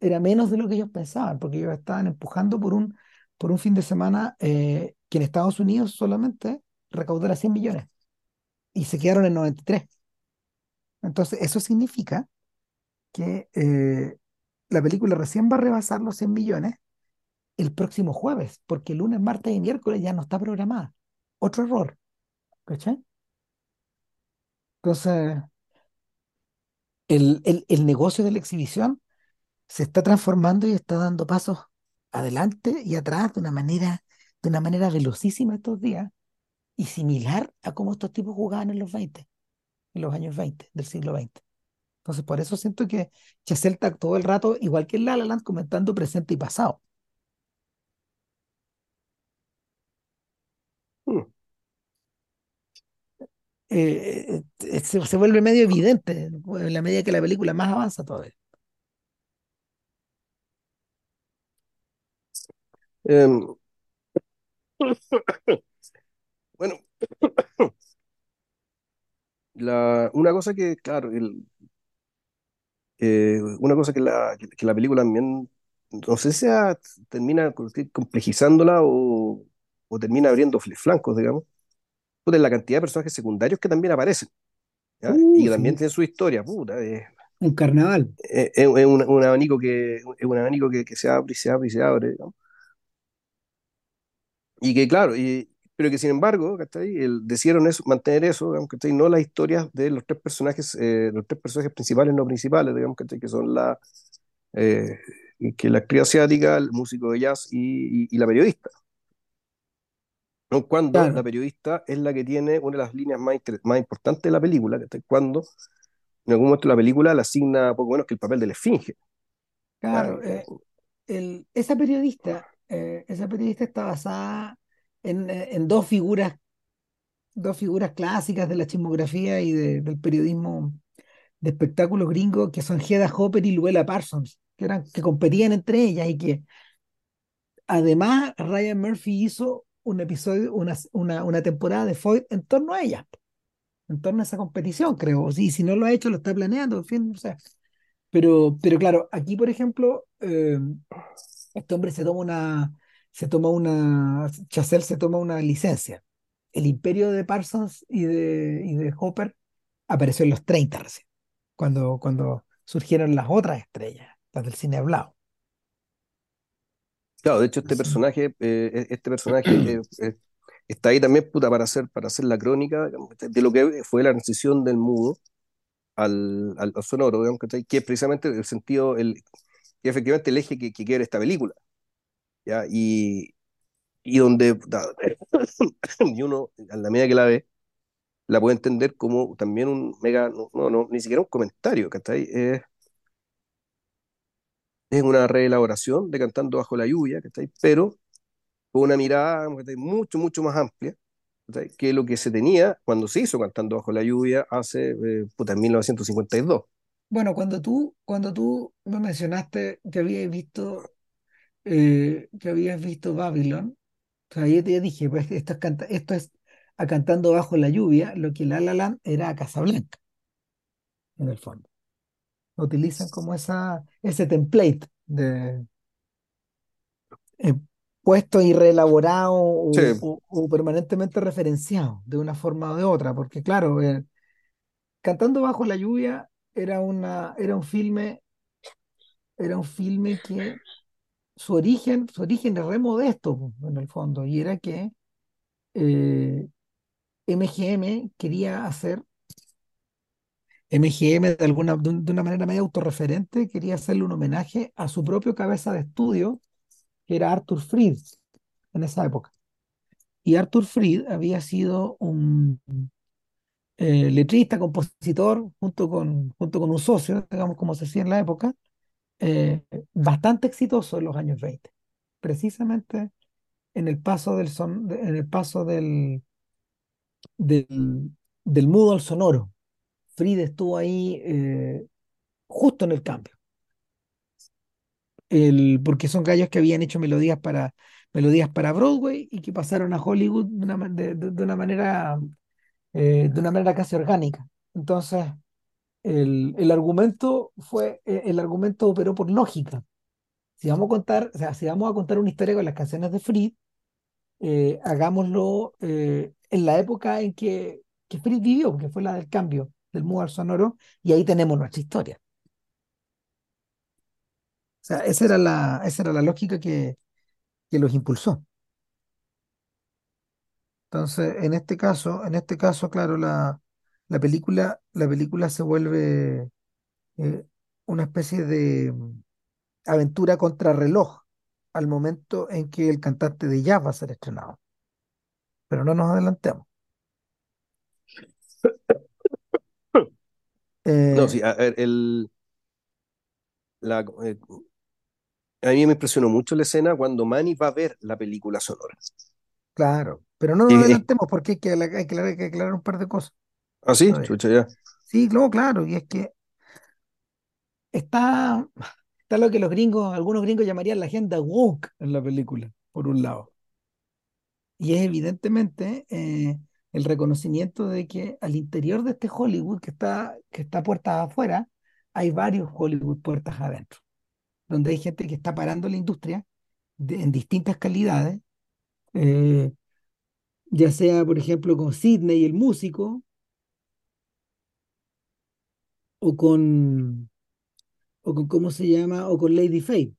era menos de lo que ellos pensaban, porque ellos estaban empujando por un, por un fin de semana eh, que en Estados Unidos solamente recaudara 100 millones y se quedaron en 93. Entonces, eso significa que eh, la película recién va a rebasar los 100 millones el próximo jueves, porque lunes, martes y miércoles ya no está programada. Otro error, ¿cachai? Entonces, el, el, el negocio de la exhibición se está transformando y está dando pasos adelante y atrás de una manera, de una manera velocísima estos días y similar a cómo estos tipos jugaban en los 20, en los años 20 del siglo XX. Entonces, por eso siento que Chazelle está todo el rato, igual que en comentando presente y pasado. Hmm. Eh, eh, se, se vuelve medio evidente en la medida que la película más avanza todavía. Em, bueno, la, una cosa que, claro, una cosa que la, que, la película también, no sé si termina complejizándola o, o termina abriendo fl- flancos, digamos, puta, la cantidad de personajes secundarios que también aparecen, ¿ya? Y Uh, que también sí, tienen su historia, puta, es, un carnaval. es- es un, un abanico que, un abanico que, que se abre y se abre y se abre. Y que claro, y, pero que sin embargo, ¿cachai? El, decidieron eso, mantener eso, digamos, ¿cachai? No las historias de los tres personajes, eh, los tres personajes principales, no principales, digamos, ¿cachai? Que son la, eh, que la actriz asiática, el músico de jazz y, y- y la periodista. Cuando la periodista es la que tiene una de las líneas más, más importantes de la película, que cuando en algún momento la película le asigna poco menos que el papel de la esfinge. claro. eh, el- esa periodista, eh, esa periodista está basada en, eh, en dos figuras, dos figuras clásicas de la chismografía y de- del periodismo de espectáculos gringos, que son Hedda Hopper y Luella Parsons, que eran, que competían entre ellas y que además Ryan Murphy hizo un episodio, una, una, una temporada de Foyd en torno a ellas, en torno a esa competición, creo. Sí, si no lo ha hecho, lo está planeando, en fin, o sea. Pero, pero claro, aquí, por ejemplo, eh, este hombre se toma una, se toma una, Chazelle se toma una licencia. El imperio de Parsons y de, y de Hopper apareció en los 30 recién, cuando, cuando surgieron las otras estrellas, las del cine hablado. Claro, de hecho este personaje, eh, e- este personaje eh, eh, está ahí también puta, para hacer, para hacer la crónica de lo que fue la transición del mudo al, al, al sonoro, digamos, que es precisamente el sentido, el, que efectivamente el eje que, que quiere esta película. ¿ya? Y, y donde y uno, a la medida que la ve, la puede entender como también un mega, no, no, no, ni siquiera un comentario, ¿cachai? Es, es una reelaboración de Cantando bajo la lluvia, ¿cachai? Pero con una mirada ¿cachai? mucho, mucho más amplia ¿cachai? que lo que se tenía cuando se hizo Cantando bajo la lluvia hace, eh, puta, en 1952. Bueno, cuando tú, cuando tú me mencionaste que habías visto, eh, que habías visto Babylon, o sea, te dije, pues esto es, canta- esto es a Cantando bajo la lluvia, lo que La La Land era a Casablanca, en el fondo. Utilizan como esa, ese template de eh, puesto y reelaborado Sí, o, o- permanentemente referenciado de una forma o de otra, porque claro, eh, Cantando bajo la lluvia era una, era un filme, era un filme que su origen, su origen es re modesto, en el fondo, y era que eh, MGM quería hacer, MGM de alguna, de, un- de una manera medio autorreferente, quería hacerle un homenaje a su propio cabeza de estudio, que era Arthur Freed en esa época. Y Arthur Freed había sido un eh, letrista, compositor, junto con, junto con un socio, digamos como se decía en la época, eh, bastante exitoso en los años 20, precisamente en el paso del, son, en el paso del, del, del mudo al sonoro. Fried estuvo ahí eh, justo en el cambio, el, porque son gallos que habían hecho melodías para, melodías para Broadway y que pasaron a Hollywood de una, de, una manera, eh, de una manera casi orgánica. Entonces, el, el argumento fue, eh, el argumento operó por lógica. Si vamos a contar, o sea, si vamos a contar una historia con las canciones de Fried, eh, hagámoslo en la época en que, que vivió, que fue la del cambio del mudo al sonoro, y ahí tenemos nuestra historia. O sea, esa era la, esa era la lógica que, que los impulsó. Entonces, en este caso, en este caso, claro, la, la película, la película se vuelve eh, una especie de mm, aventura contrarreloj al momento en que el cantante de jazz va a ser estrenado. Pero no nos adelantemos. No, Eh, sí, a ver, el, la, eh, a mí me impresionó mucho la escena cuando Manny va a ver la película sonora. claro, pero no nos adelantemos porque hay que, hay que aclarar, hay que aclarar un par de cosas. ¿ah, sí? Chucha, ya. Sí, no, claro, y es que está, está lo que los gringos, algunos gringos llamarían la agenda woke en la película, por un lado. Y es evidentemente eh, el reconocimiento de que al interior de este Hollywood que está, que está afuera, hay varios Hollywood puertas adentro, donde hay gente que está parando la industria en distintas calidades, eh, ya sea, por ejemplo, con Sidney el músico, o con, o con, ¿cómo se llama? O con Lady Faye.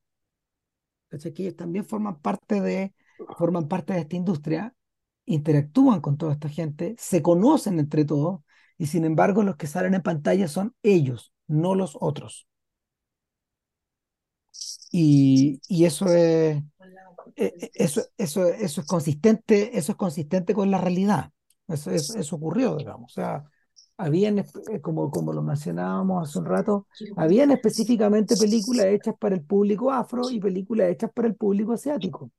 ¿Cachai? Que también forman parte de, forman parte de esta industria, interactúan con toda esta gente, se conocen entre todos, y sin embargo los que salen en pantalla son ellos, no los otros. Y, y eso es, e- e- eso, eso, eso es consistente, eso es consistente con la realidad. Eso, eso, eso ocurrió, digamos. O sea, habían, eh, como, como lo mencionábamos hace un rato, habían específicamente películas hechas para el público afro y películas hechas para el público asiático.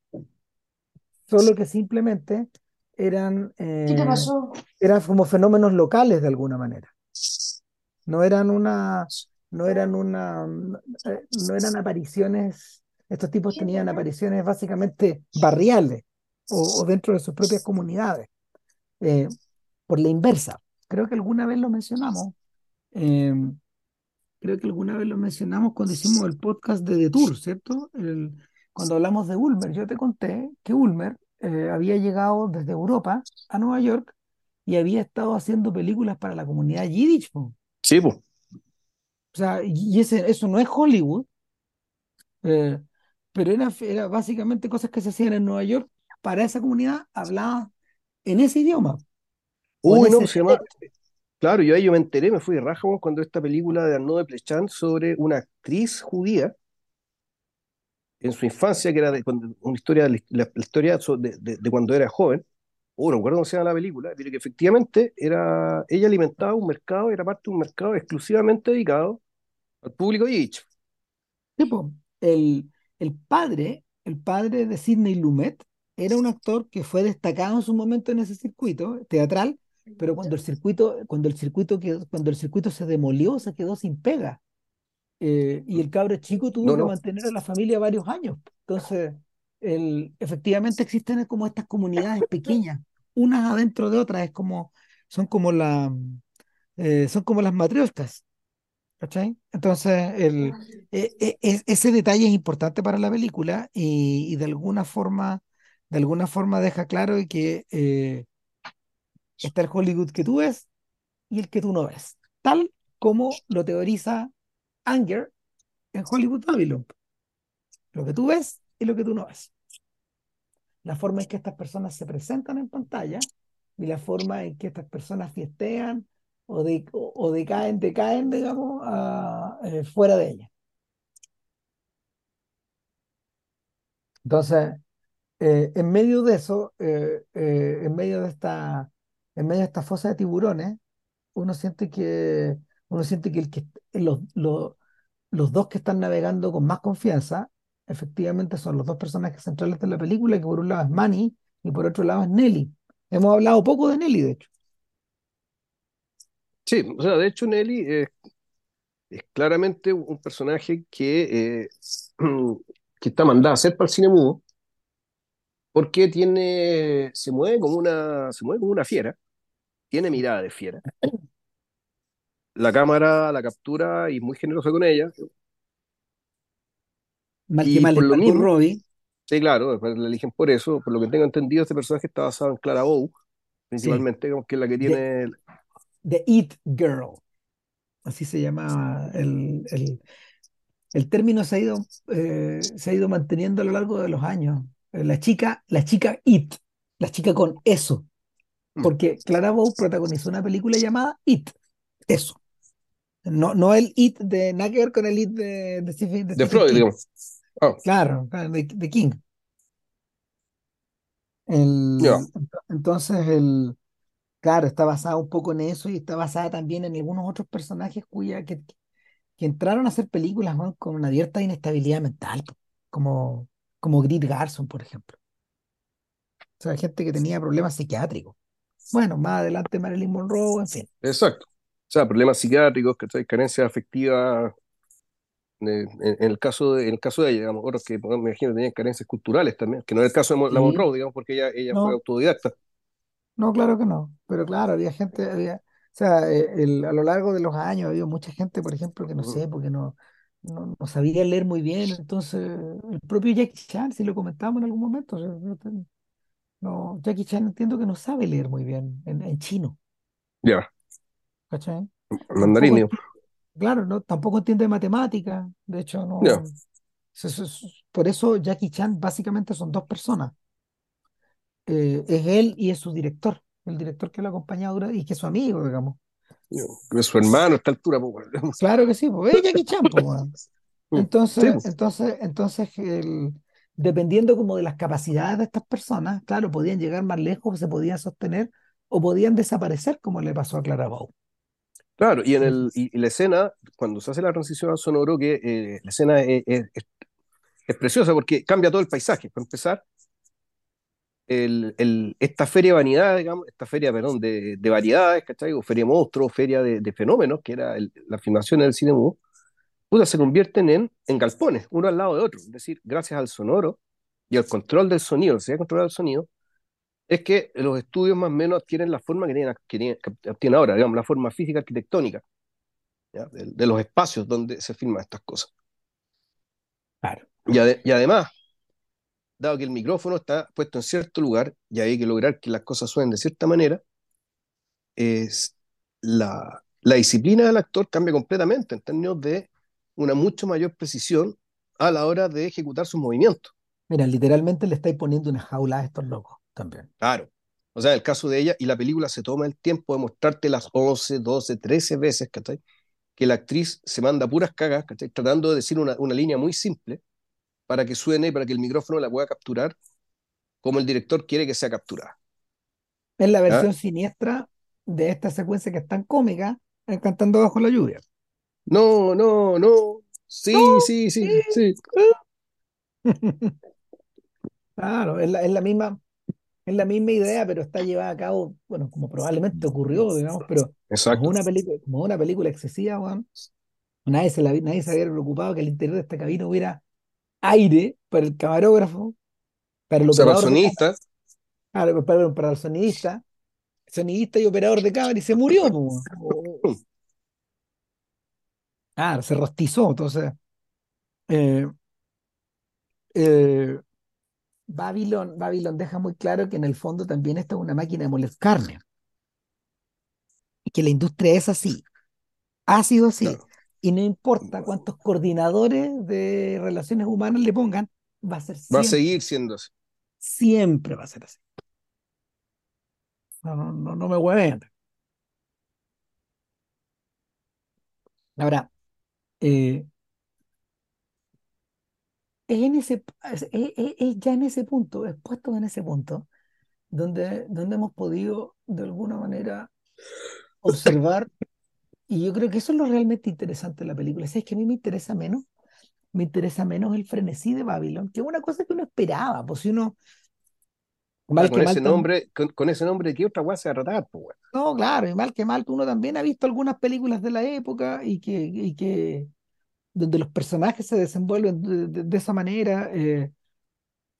Solo que simplemente eran, ¿Qué te eh, pasó? eran como fenómenos locales de alguna manera. No eran una, no eran una, eh, no eran apariciones, estos tipos tenían apariciones básicamente barriales o, o dentro de sus propias comunidades. Eh, por la inversa, creo que alguna vez lo mencionamos, eh, creo que alguna vez lo mencionamos cuando hicimos el podcast de The Tour, ¿cierto? El- cuando hablamos de Ulmer, yo te conté que Ulmer eh, había llegado desde Europa a Nueva York y había estado haciendo películas para la comunidad Yiddish. po. Sí, pues. O sea, y ese, eso no es Hollywood, eh, pero era, era básicamente cosas que se hacían en Nueva York para esa comunidad hablada en ese idioma Uy, no, ese se llama. Claro, yo ahí yo me enteré, me fui de weón, cuando esta película de Arnaud de Plechan sobre una actriz judía en su infancia, que era de, cuando- una historia, de la, la historia de, de- de cuando era joven. Oh, no recuerdo cómo se llama la película, pero que efectivamente era, ella alimentaba un mercado, era parte de un mercado exclusivamente dedicado al público yiddish. Tipo, el, el padre, el padre de Sidney Lumet era un actor que fue destacado en su momento en ese circuito teatral, pero cuando el circuito, cuando el circuito quedó- cuando el circuito se demolió, se quedó sin pega. Eh, y el cabro chico tuvo No, que no, mantener a la familia varios años. Entonces, el, efectivamente existen como estas comunidades pequeñas, unas adentro de otras, es como, son como la, eh, son como las matrioscas. ¿Cachai? Entonces, el, e- e- e- ese detalle es importante para la película y, y de alguna forma, de alguna forma deja claro que eh, está el Hollywood que tú ves y el que tú no ves, tal como lo teoriza Anger en Hollywood Babylon. Lo que tú ves y lo que tú no ves. La forma en que estas personas se presentan en pantalla y la forma en que estas personas fiestean o, de, o, o decaen, decaen, digamos, a- eh, fuera de ella. Entonces, eh, en medio de eso, eh, eh, en medio de esta, en medio de esta fosa de tiburones, uno siente que, uno siente que, el que los, los, los dos que están navegando con más confianza, efectivamente son los dos personajes centrales de la película, que por un lado es Manny y por otro lado es Nelly. Hemos hablado poco de Nelly, de hecho. sí, o sea, de hecho Nelly es, claramente un personaje que, eh, que está mandado a hacer para el cine mudo, porque tiene, se mueve como una, se mueve como una fiera, tiene mirada de fiera. La cámara la captura y es muy generosa con ella, Mal que y mal por lo mismo, Robbie, sí, claro, después la eligen por eso, por lo que tengo entendido, este personaje está basado en Clara Bow, sí, principalmente, como que es la que The, tiene, The It Girl, así se llama el, el, el término se ha ido, eh, se ha ido manteniendo a lo largo de los años. Eh, La chica, la chica It, la chica con eso, mm, porque Clara Bow protagonizó una película llamada It, eso. No, no el It de, nada que ver con el It de, de de Freud, digamos. Ah, claro, claro, de, King. El, ent- entonces, el, claro, está basada un poco en eso y está basada también en algunos otros personajes cuya, que, que entraron a hacer películas ¿no? con una abierta inestabilidad mental, como, como Grit Garson, por ejemplo. O sea, gente que tenía problemas psiquiátricos. Bueno, más adelante Marilyn Monroe, en fin. Exacto. O sea, problemas psiquiátricos, ¿cachai? Carencias afectivas, eh, en, en el caso de, en el caso de ella, digamos, otros que me imagino tenían carencias culturales también, que no es el caso de Mon- la Sí, Monroe, digamos, porque ella, ella fue autodidacta. no, claro que no. Pero claro, había gente, había, o sea, eh, el- a lo largo de los años ha habido mucha gente, por ejemplo, que no sé, porque no, no, no sabía leer muy bien. Entonces, el propio Jackie Chan, si lo comentamos en algún momento, no, Jackie Chan entiendo que no sabe leer muy bien en, en chino, Ya, ¿cachai? mandarín, claro, no, tampoco entiende matemáticas. De hecho, no. Por eso Jackie Chan básicamente son dos personas. Eh, es él y es su director, el director que lo ha acompañado y que es su amigo, digamos. Es su hermano a esta altura. Claro que sí, pues es Jackie Chan. Sí, Entonces, pues, entonces, entonces el, dependiendo como de las capacidades de estas personas, claro, podían llegar más lejos, se podían sostener o podían desaparecer, como le pasó a Clara Bow. Claro, y en el, y, y la escena, cuando se hace la transición al sonoro, que eh, la escena es, es- es- preciosa porque cambia todo el paisaje. Para empezar, el, el- esta feria de vanidad, digamos, esta feria, perdón, de, de variedades, ¿cachai? O feria de monstruos, feria de, de fenómenos, que era el- la filmación del cine mudo, puta, se convierten en, en galpones, uno al lado de otro. Es decir, gracias al sonoro y al control del sonido, se ha controlado el sonido, es que los estudios más o menos adquieren la forma que tienen, que tienen- que tienen ahora, digamos, la forma física arquitectónica, ¿ya? De, de los espacios donde se filman estas cosas. Claro. Y, ade- y además, dado que el micrófono está puesto en cierto lugar y hay que lograr que las cosas suenen de cierta manera, es la, la disciplina del actor cambia completamente en términos de una mucho mayor precisión a la hora de ejecutar sus movimientos. Mira, literalmente le estáis poniendo una jaula a estos locos también. Claro. O sea, el caso de ella, y la película se toma el tiempo de mostrarte las 11, 12, 13 veces, ¿cachai? Que la actriz se manda puras cagas, ¿cachai? Tratando de decir una, una línea muy simple para que suene y para que el micrófono la pueda capturar como el director quiere que sea capturada. Es la ¿ya? versión siniestra de esta secuencia que es tan cómica, eh, cantando bajo la lluvia. No, no, no. Sí, sí, sí, sí. Claro, es la, es la misma, es la misma idea, pero está llevada a cabo, bueno, como probablemente ocurrió, digamos, pero como una película, como una película excesiva, weón, nadie se, la, nadie se había preocupado que al interior de esta cabina hubiera aire para el camarógrafo, para el O sea, para el operador de cámara, sonista, para, para- para el sonidista, sonidista y operador de cámara, y se murió. O- Claro, se rostizó, entonces, eh, eh, Babylon, Babylon deja muy claro que en el fondo también esto es una máquina de moler carne, y que la industria es así, ha sido así, claro, y no importa cuántos coordinadores de relaciones humanas le pongan, va a ser va a siempre, seguir siendo así. siempre va a ser así. No, no, no, no me hueven. Ahora, eh, es, en ese, es, es- es- es ya en ese punto, es puesto en ese punto, donde, donde hemos podido de alguna manera observar, y yo creo que eso es lo realmente interesante de la película. ¿Sabes que a mí me interesa menos? Me interesa menos el frenesí de Babylon, que es una cosa que uno esperaba, pues si uno, mal con que mal, ese tam- nombre, con, con ese nombre, ¿qué otra weá se va a tratar, pues, no, claro, y mal que mal, uno también ha visto algunas películas de la época y que, y que donde los personajes se desenvuelven de, esa manera. eh,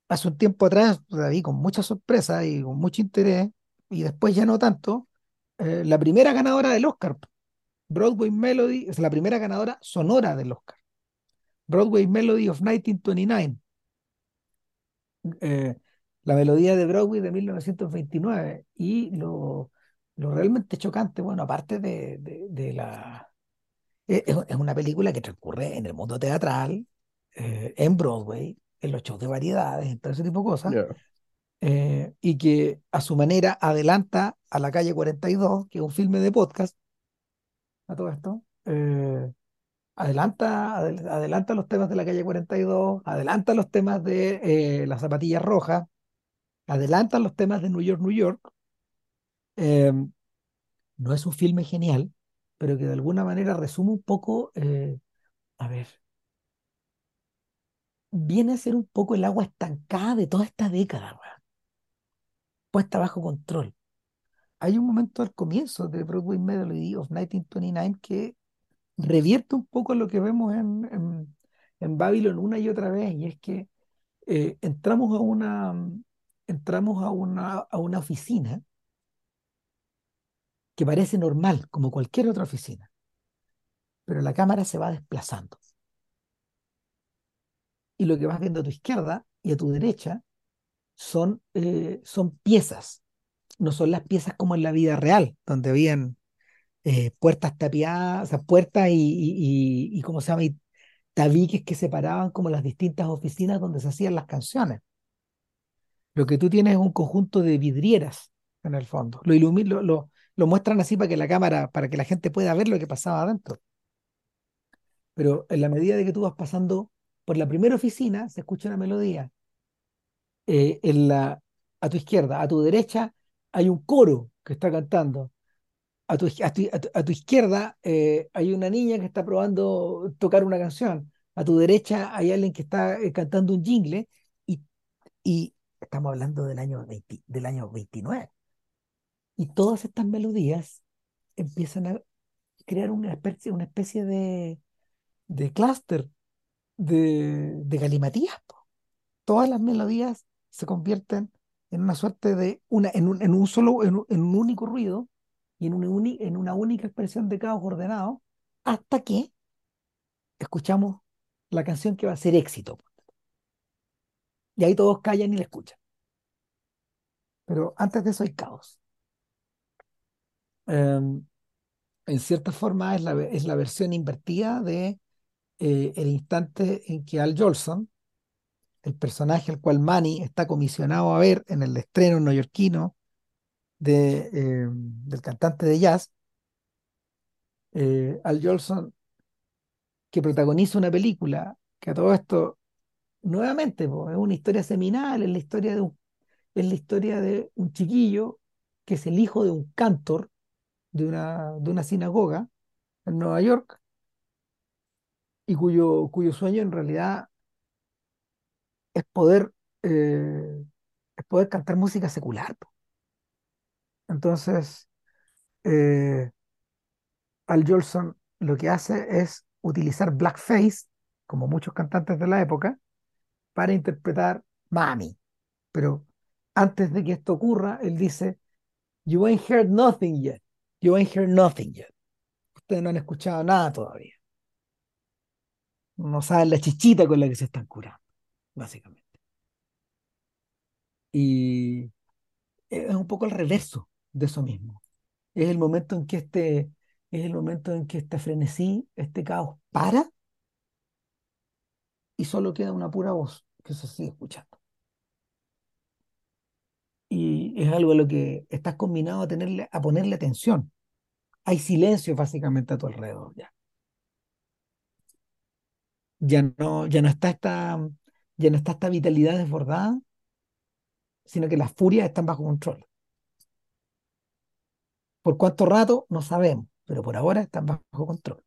hace un tiempo atrás la vi con mucha sorpresa y con mucho interés, y después ya no tanto, eh, la primera ganadora del Oscar, Broadway Melody, es la primera ganadora sonora del Oscar, Broadway Melody of 1929, eh, la melodía de Broadway de 1929, y lo, lo realmente chocante, bueno, aparte de, de la... Es, es una película que transcurre en el mundo teatral, eh, en Broadway, en los shows de variedades, en todo ese tipo de cosas, eh, y que a su manera adelanta a La Calle 42, que es un filme de podcast, a todo esto. eh, adelanta, adel- adelanta los temas de La Calle 42, adelanta los temas de eh, Las Zapatillas Rojas, adelanta los temas de New York, New York. Eh, no es un filme genial, pero que de alguna manera resume un poco, eh, a ver, viene a ser un poco el agua estancada de toda esta década, weón, puesta bajo control. Hay un momento al comienzo de Broadway Melody of 1929 que revierte un poco lo que vemos en, en, en Babylon una y otra vez, y es que eh, entramos a una, entramos a una, a una oficina que parece normal, como cualquier otra oficina, pero la cámara se va desplazando. Y lo que vas viendo a tu izquierda y a tu derecha son, eh, son piezas, no son las piezas como en la vida real, donde habían eh, puertas tapiadas, o sea, puertas y, y, y, y ¿cómo se llama? Tabiques que separaban como las distintas oficinas donde se hacían las canciones. Lo que tú tienes es un conjunto de vidrieras en el fondo. Lo, ilumi- lo, lo, lo muestran así para que la cámara, para que la gente pueda ver lo que pasaba adentro. pero en la medida de que tú vas pasando por la primera oficina, se escucha una melodía. Eh, en la, a tu izquierda, a tu derecha, hay un coro que está cantando. A tu, a tu, a tu, izquierda eh, hay una niña que está probando tocar una canción. A tu derecha hay alguien que está eh, cantando un jingle y, y estamos hablando del año, 20 del año 29. Y todas estas melodías empiezan a crear una especie, una especie de, de clúster, de, de galimatías. Todas las melodías se convierten en una suerte de una, en un, en un solo, en un, en un único ruido y en una, en una única expresión de caos ordenado, hasta que escuchamos la canción que va a ser éxito. Y ahí todos callan y la escuchan. Pero antes de eso hay caos. Em, en cierta forma es la, es la versión invertida de eh, el instante en que Al Jolson, el personaje al cual Manny está comisionado a ver en el estreno neoyorquino de, eh, del cantante de jazz, eh, Al Jolson, que protagoniza una película que a todo esto, nuevamente, es una historia seminal, es la historia de es la historia de un chiquillo que es el hijo de un cantor de una, de una sinagoga en Nueva York y cuyo, cuyo sueño en realidad es poder, eh, es poder cantar música secular. Entonces, eh, Al Jolson lo que hace es utilizar blackface, como muchos cantantes de la época, para interpretar Mami. Pero antes de que esto ocurra, él dice, You ain't heard nothing yet. You ain't heard nothing yet. Ustedes no han escuchado nada todavía. No saben la chichita con la que se están curando, básicamente. Y es un poco el reverso de eso mismo. Es el momento en que este, es el momento en que este frenesí, este caos para y solo queda una pura voz que se sigue escuchando. Y es algo a lo que estás combinado a tenerle, a ponerle atención. Hay silencio básicamente a tu alrededor ya. Ya no, ya no está esta, ya no está esta vitalidad desbordada, sino que las furias están bajo control. ¿Por cuánto rato? No sabemos, pero por ahora están bajo control.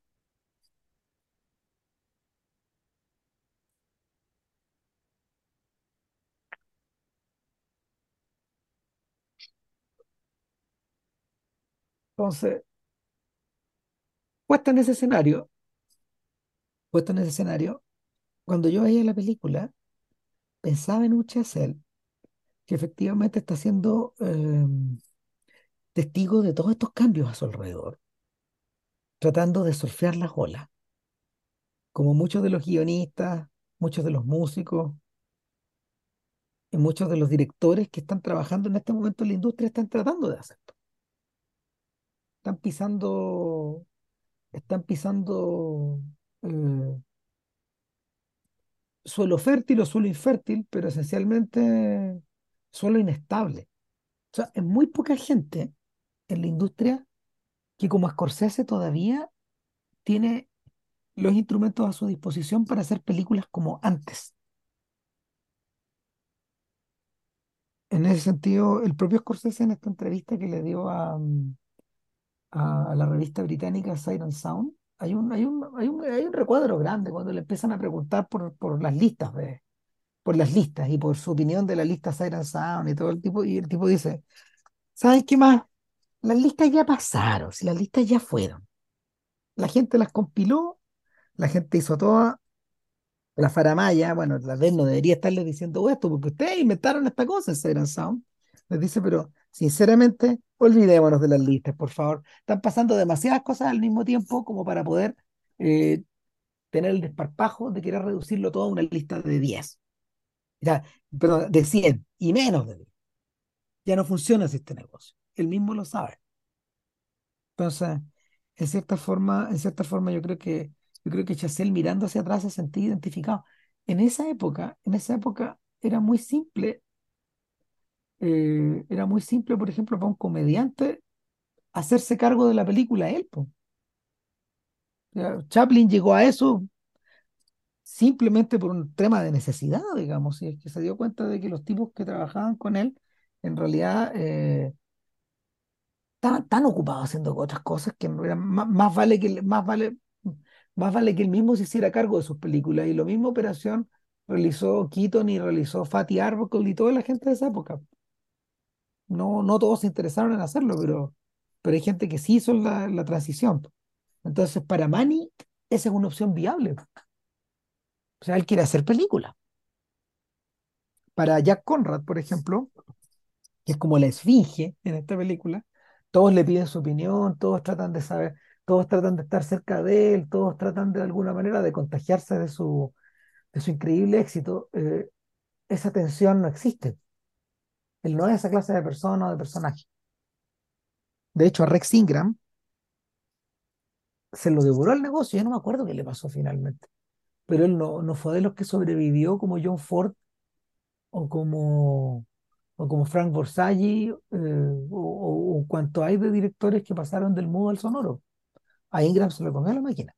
Entonces, puesta en ese escenario, puesta en ese escenario, cuando yo veía la película, pensaba en un Chazelle que efectivamente está siendo eh, testigo de todos estos cambios a su alrededor, tratando de surfear las olas, como muchos de los guionistas, muchos de los músicos y muchos de los directores que están trabajando en este momento en la industria están tratando de hacer. Están pisando, están pisando eh, suelo fértil o suelo infértil, pero esencialmente suelo inestable. O sea, es muy poca gente en la industria que como Scorsese todavía tiene los instrumentos a su disposición para hacer películas como antes. En ese sentido, el propio Scorsese en esta entrevista que le dio a, mm, a, la revista británica and Sound, hay un, hay un, hay un, hay un recuadro grande cuando le empiezan a preguntar por, por las listas de, por las listas y por su opinión de la lista and Sound y todo el tipo, y el tipo dice, ¿sabes qué más? Las listas ya pasaron, las listas ya fueron. La gente las compiló, la gente hizo toda la faramaya, bueno, la vez no debería estarles diciendo esto, porque ustedes inventaron esta cosa, Sight and Sound. Les dice, pero sinceramente, olvidémonos de las listas, por favor. Están pasando demasiadas cosas al mismo tiempo como para poder eh, tener el desparpajo de querer reducirlo todo a una lista de 10. Ya, perdón, de 100 y menos de 10. Ya no funciona este negocio. Él mismo lo sabe. Entonces, en cierta forma, en cierta forma yo creo que yo creo que mirando hacia atrás se sentía identificado. En esa época, en esa época era muy simple, eh, era muy simple, por ejemplo, para un comediante hacerse cargo de la película él, Chaplin llegó a eso simplemente por un tema de necesidad, digamos, y es que se dio cuenta de que los tipos que trabajaban con él en realidad eh, estaban tan ocupados haciendo otras cosas que más, vale que, más vale, más vale que él mismo se hiciera cargo de sus películas. Y la misma operación realizó Keaton y realizó Fatty Arbuckle y toda la gente de esa época. No, no todos se interesaron en hacerlo, pero, pero hay gente que sí hizo la, la transición. Entonces, para Manny, esa es una opción viable. O sea, él quiere hacer películas. Para Jack Conrad, por ejemplo, que es como la esfinge en esta película, todos le piden su opinión, todos tratan de saber, todos tratan de estar cerca de él, todos tratan de alguna manera de contagiarse de su, de su increíble éxito. eh, esa tensión no existe. Él no es esa clase de persona o de personaje. De hecho, a Rex Ingram se lo devoró el negocio, yo no me acuerdo qué le pasó finalmente, pero él no, no fue de los que sobrevivió como John Ford o como, o como Frank Borzaghi eh, o, o cuanto hay de directores que pasaron del mudo al sonoro. A Ingram se lo comió la máquina.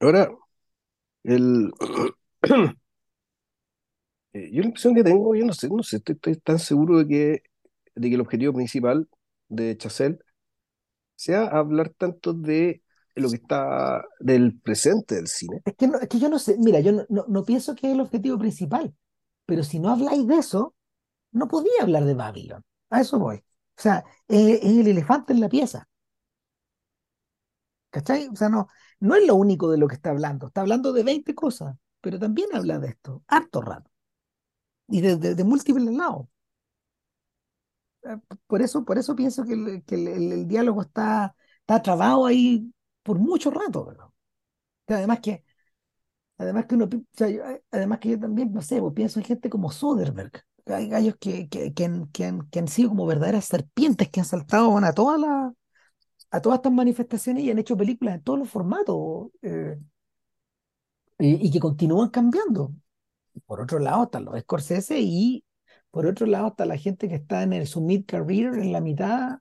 Ahora, el, eh, yo la impresión que tengo, yo no sé, no sé, estoy, estoy tan seguro de que, de que el objetivo principal de Chazelle sea hablar tanto de lo que está, del presente del cine. Es que, no, es que yo no sé, mira, yo no, no, no pienso que es el objetivo principal, pero si no habláis de eso, no podía hablar de Babylon. A eso voy. O sea, es, es el elefante en la pieza. ¿Cachai? O sea, no, no es lo único de lo que está hablando. Está hablando de 20 cosas, pero también habla de esto, harto rato, y de, de, de múltiples lados. Eh, Por eso, por eso pienso que el, que el, el- el diálogo está, está trabado ahí por mucho rato, además que, además que uno, o sea, yo- eh, además que yo también, no sé, pues, pienso en gente como Soderbergh. Hay gallos que, que, que que han- que han sido como verdaderas serpientes que han saltado bueno, a todas las, a todas estas manifestaciones y han hecho películas en todos los formatos eh, y, y que continúan cambiando. Por otro lado están los Scorsese y por otro lado está la gente que está en el, su mid-career, en la mitad,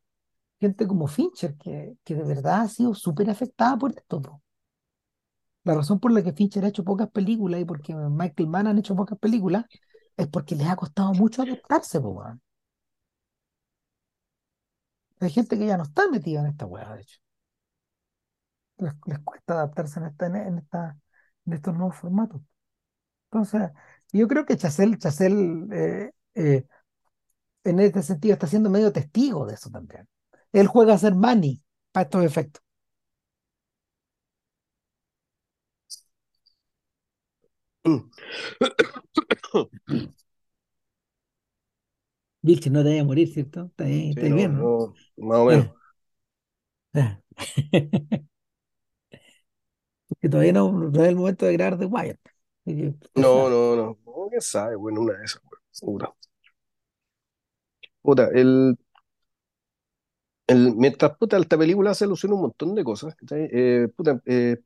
gente como Fincher, que, que de verdad ha sido súper afectada por esto. La razón por la que Fincher ha hecho pocas películas y porque Michael Mann han hecho pocas películas es porque les ha costado mucho adaptarse, po. Hay gente que ya no está metida en esta weá, de hecho. Les, les cuesta adaptarse en, esta, en, esta, en estos nuevos formatos. Entonces, yo creo que Chazelle, Chazelle eh, eh, en este sentido está siendo medio testigo de eso también. Él juega a ser Manny para estos efectos. Vilche, no te vaya a morir, ¿cierto? Está ahí, está Sí, ahí no, bien, ¿no? no, más o menos. Ah, ah. Que todavía no, no es el momento de grabar The Wire. No, no, no, quién sabe, bueno, una de esas, bueno, seguro. Puta, el, el, mientras puta, esta película hace alusión a un montón de cosas. Eh, puta, eh,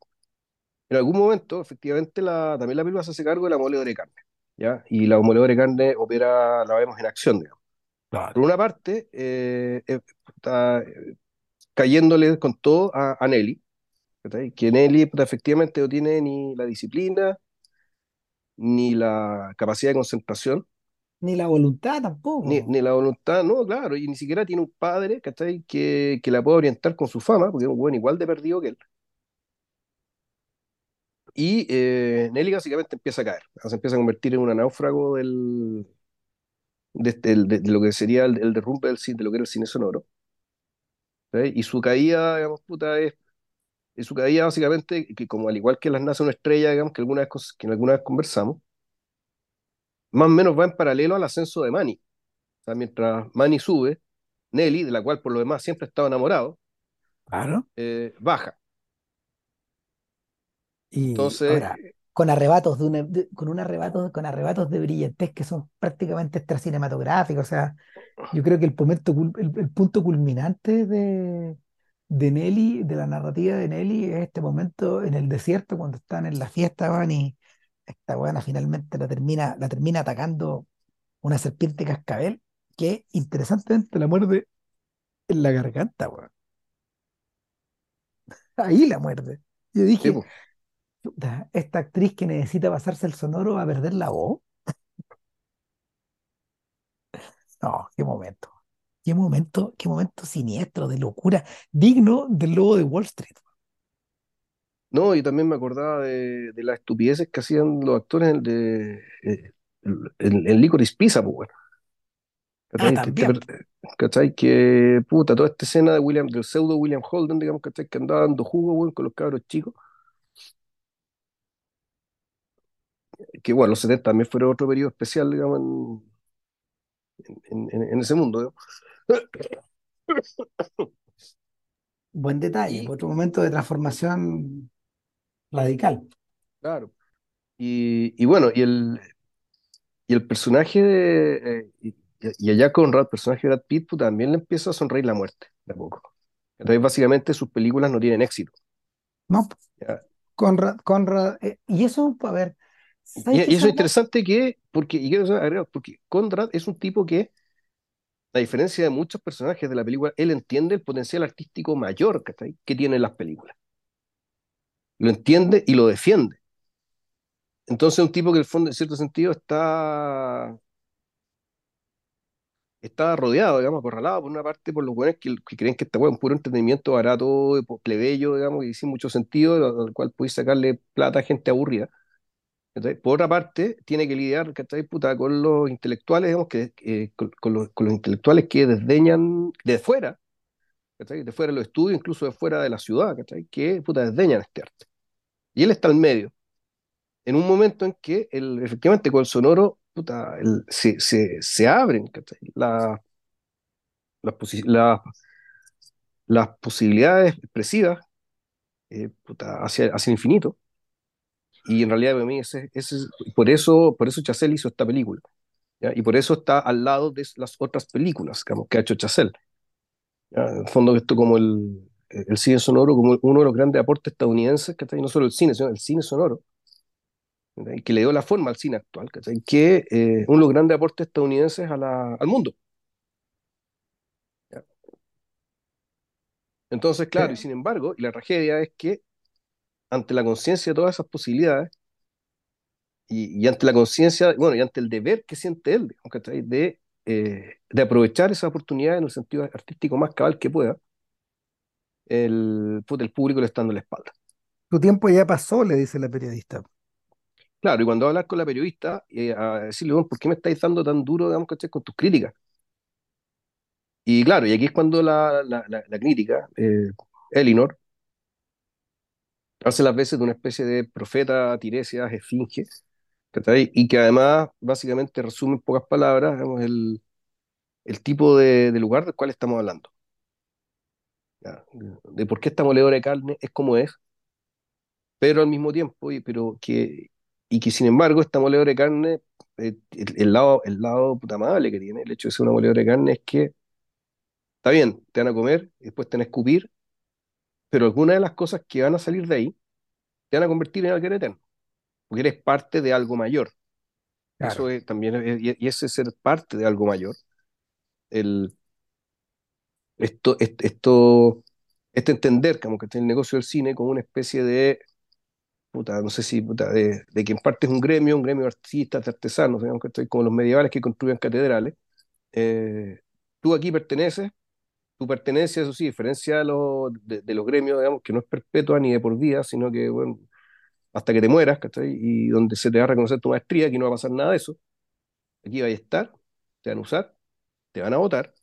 en algún momento, efectivamente, la, también la película se hace cargo de la moledora de carne, ¿ya? Y la moledora de carne opera, la vemos en acción, digamos. Claro. Por una parte, eh, está eh, cayéndole con todo a, a Nelly, ¿cachai? Que Nelly, puta, efectivamente, no tiene ni la disciplina, ni la capacidad de concentración, Ni la voluntad ni, tampoco. ni la voluntad, no, claro, y ni siquiera tiene un padre, ¿cachai? Que, que la pueda orientar con su fama, porque es un buen igual de perdido que él. Y eh, Nelly básicamente empieza a caer, se empieza a convertir en una náufrago del, de, este- de- de lo que sería el, el derrumbe del cine, de lo que era el cine sonoro. Y su caída, digamos, puta, es, es su caída básicamente, que como al igual que las nace una estrella, digamos, que alguna vez, que alguna vez conversamos, más o menos va en paralelo al ascenso de Manny. O sea, mientras Manny sube, Nelly, de la cual por lo demás siempre estaba enamorado, Claro. eh, baja. Y Entonces, ahora, con arrebatos de una, de- con un arrebato, con arrebatos de brillantez que son prácticamente extracinematográficos. O sea, yo creo que el momento, el, el punto culminante de, de Nelly, de la narrativa de Nelly, es este momento en el desierto, cuando están en la fiesta, van y esta buena finalmente la termina, la termina atacando una serpiente cascabel. que interesantemente la muerde en la garganta, weón. Ahí la muerde. Yo dije, po. "Puta, esta actriz que necesita pasarse el sonoro va a perder la voz. No, qué momento. Qué momento, qué momento siniestro, de locura, digno del lobo de Wall Street. No, y también me acordaba de, de las estupideces que hacían los actores en, de, eh, en, en- en Licorice Pizza, pues, bueno. Ah, ¿Cachai? También. per- ¿Cachai? Que, puta, toda esta escena de William, del pseudo William Holden, digamos, ¿cachai? Que andaba dando jugo, weón, con los cabros chicos. Que, bueno, los 70 también fueron otro periodo especial, digamos, en, en, en ese mundo, digamos. Buen detalle, Y, otro momento de transformación radical. claro, y, y bueno, y el, y el personaje de, eh, y, y allá Conrad, el personaje de Brad Pitt, pues, también le empieza a sonreír la muerte, de poco. Entonces, básicamente, sus películas no tienen éxito. No, ¿ya? Conrad, Conrad, eh, y eso, a ver, Y, ¿sabes qué y eso es interesante que, porque, y quiero agregar, porque Conrad es un tipo que, a diferencia de muchos personajes de la película, él entiende el potencial artístico mayor ¿cachai? que tienen las películas. Lo entiende y lo defiende. Entonces, un tipo que, en el fondo, en cierto sentido, está, está rodeado, digamos, acorralado por una parte por los buenos que, que creen que esta weá es un puro entretenimiento barato, plebeyo, digamos, y sin mucho sentido, al al cual podéis sacarle plata a gente aburrida. Por otra parte, tiene que lidiar, con los intelectuales, digamos, que, eh, con, los, con intelectuales que desdeñan de fuera. De fuera de los estudios, incluso de fuera de la ciudad. Que, puta, desdeñan este arte. Y él está al medio, en un momento en que, efectivamente, con el sonoro, se, se, se abren, las, posi- la- las posibilidades expresivas, eh, hacia, hacia el infinito. Y en realidad, para mí, ese, ese, es- por eso, por eso Chazelle hizo esta película. ¿ya? Y por eso está al lado de las otras películas digamos, que ha hecho Chazelle. ¿ya? En el fondo, esto como el, el cine sonoro, como uno de los grandes aportes estadounidenses, ¿cachai? No solo el cine, sino el cine sonoro, ¿cachai? que le dio la forma al cine actual, que eh, uno de los grandes aportes estadounidenses a la, al mundo. ¿ya? Entonces, claro, y sin embargo, y la tragedia es que ante la conciencia de todas esas posibilidades, y, y ante la conciencia, bueno, y ante el deber que siente él, digamos. De, eh, de aprovechar esa oportunidad en el sentido artístico más cabal que pueda, el, el público le está dando la espalda. tu tiempo ya pasó, le dice la periodista. Claro, y cuando hablas con la periodista, eh, a decirle, bueno, ¿por qué me estáis dando tan duro, digamos, ¿cachai? con tus críticas? Y claro, y aquí es cuando la, la, la, la crítica, eh, Elinor, hace las veces de una especie de profeta, tiresias, esfinge. Y que además básicamente resume en pocas palabras, digamos, el, el tipo de, de lugar del cual estamos hablando. De por qué esta moledora de carne es como es, pero al mismo tiempo, y, pero que, y que sin embargo esta moledora de carne, eh, el, el lado, el lado puta amable que tiene el hecho de ser una moledora de carne es que está bien, te van a comer, después te van a escupir, pero algunas de las cosas que van a salir de ahí te van a convertir en algo eterno, porque eres parte de algo mayor. Eso es, también, es- y ese ser parte de algo mayor, el, esto, est- esto, este entender como que el negocio del cine como una especie de puta, no sé si, puta, de, de que en parte es un gremio, un gremio de artistas, de artesanos, digamos que estoy como los medievales que construyen catedrales. Eh, tú aquí perteneces, tu pertenencia, eso sí, diferencia de, los de, los gremios, digamos, que no es perpetua ni de por vida, sino que, bueno, hasta que te mueras, ¿cachai? Y donde se te va a reconocer tu maestría, aquí no va a pasar nada de eso. Aquí vas a estar, te van a usar, te van a votar,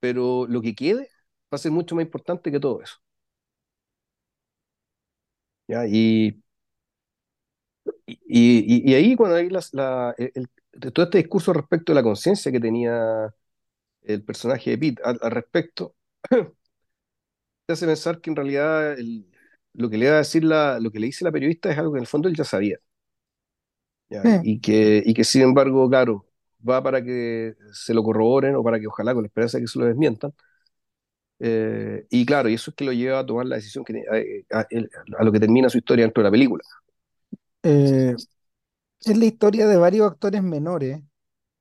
pero lo que quede va a ser mucho más importante que todo eso. ¿ya? Y, y, ahí, cuando hay las, la, todo este discurso respecto de la conciencia que tenía el personaje de Pete al, al respecto, te hace pensar que en realidad el- lo que le va a decir la, lo que le dice la periodista es algo que en el fondo él ya sabía, ¿ya? Eh, Y que, y que sin embargo, claro, va para que se lo corroboren o para que ojalá con la esperanza de que se lo desmientan. Eh, y claro, y eso es que lo lleva a tomar la decisión que, a, a- a lo que termina su historia dentro de la película. eh, es la historia de varios actores menores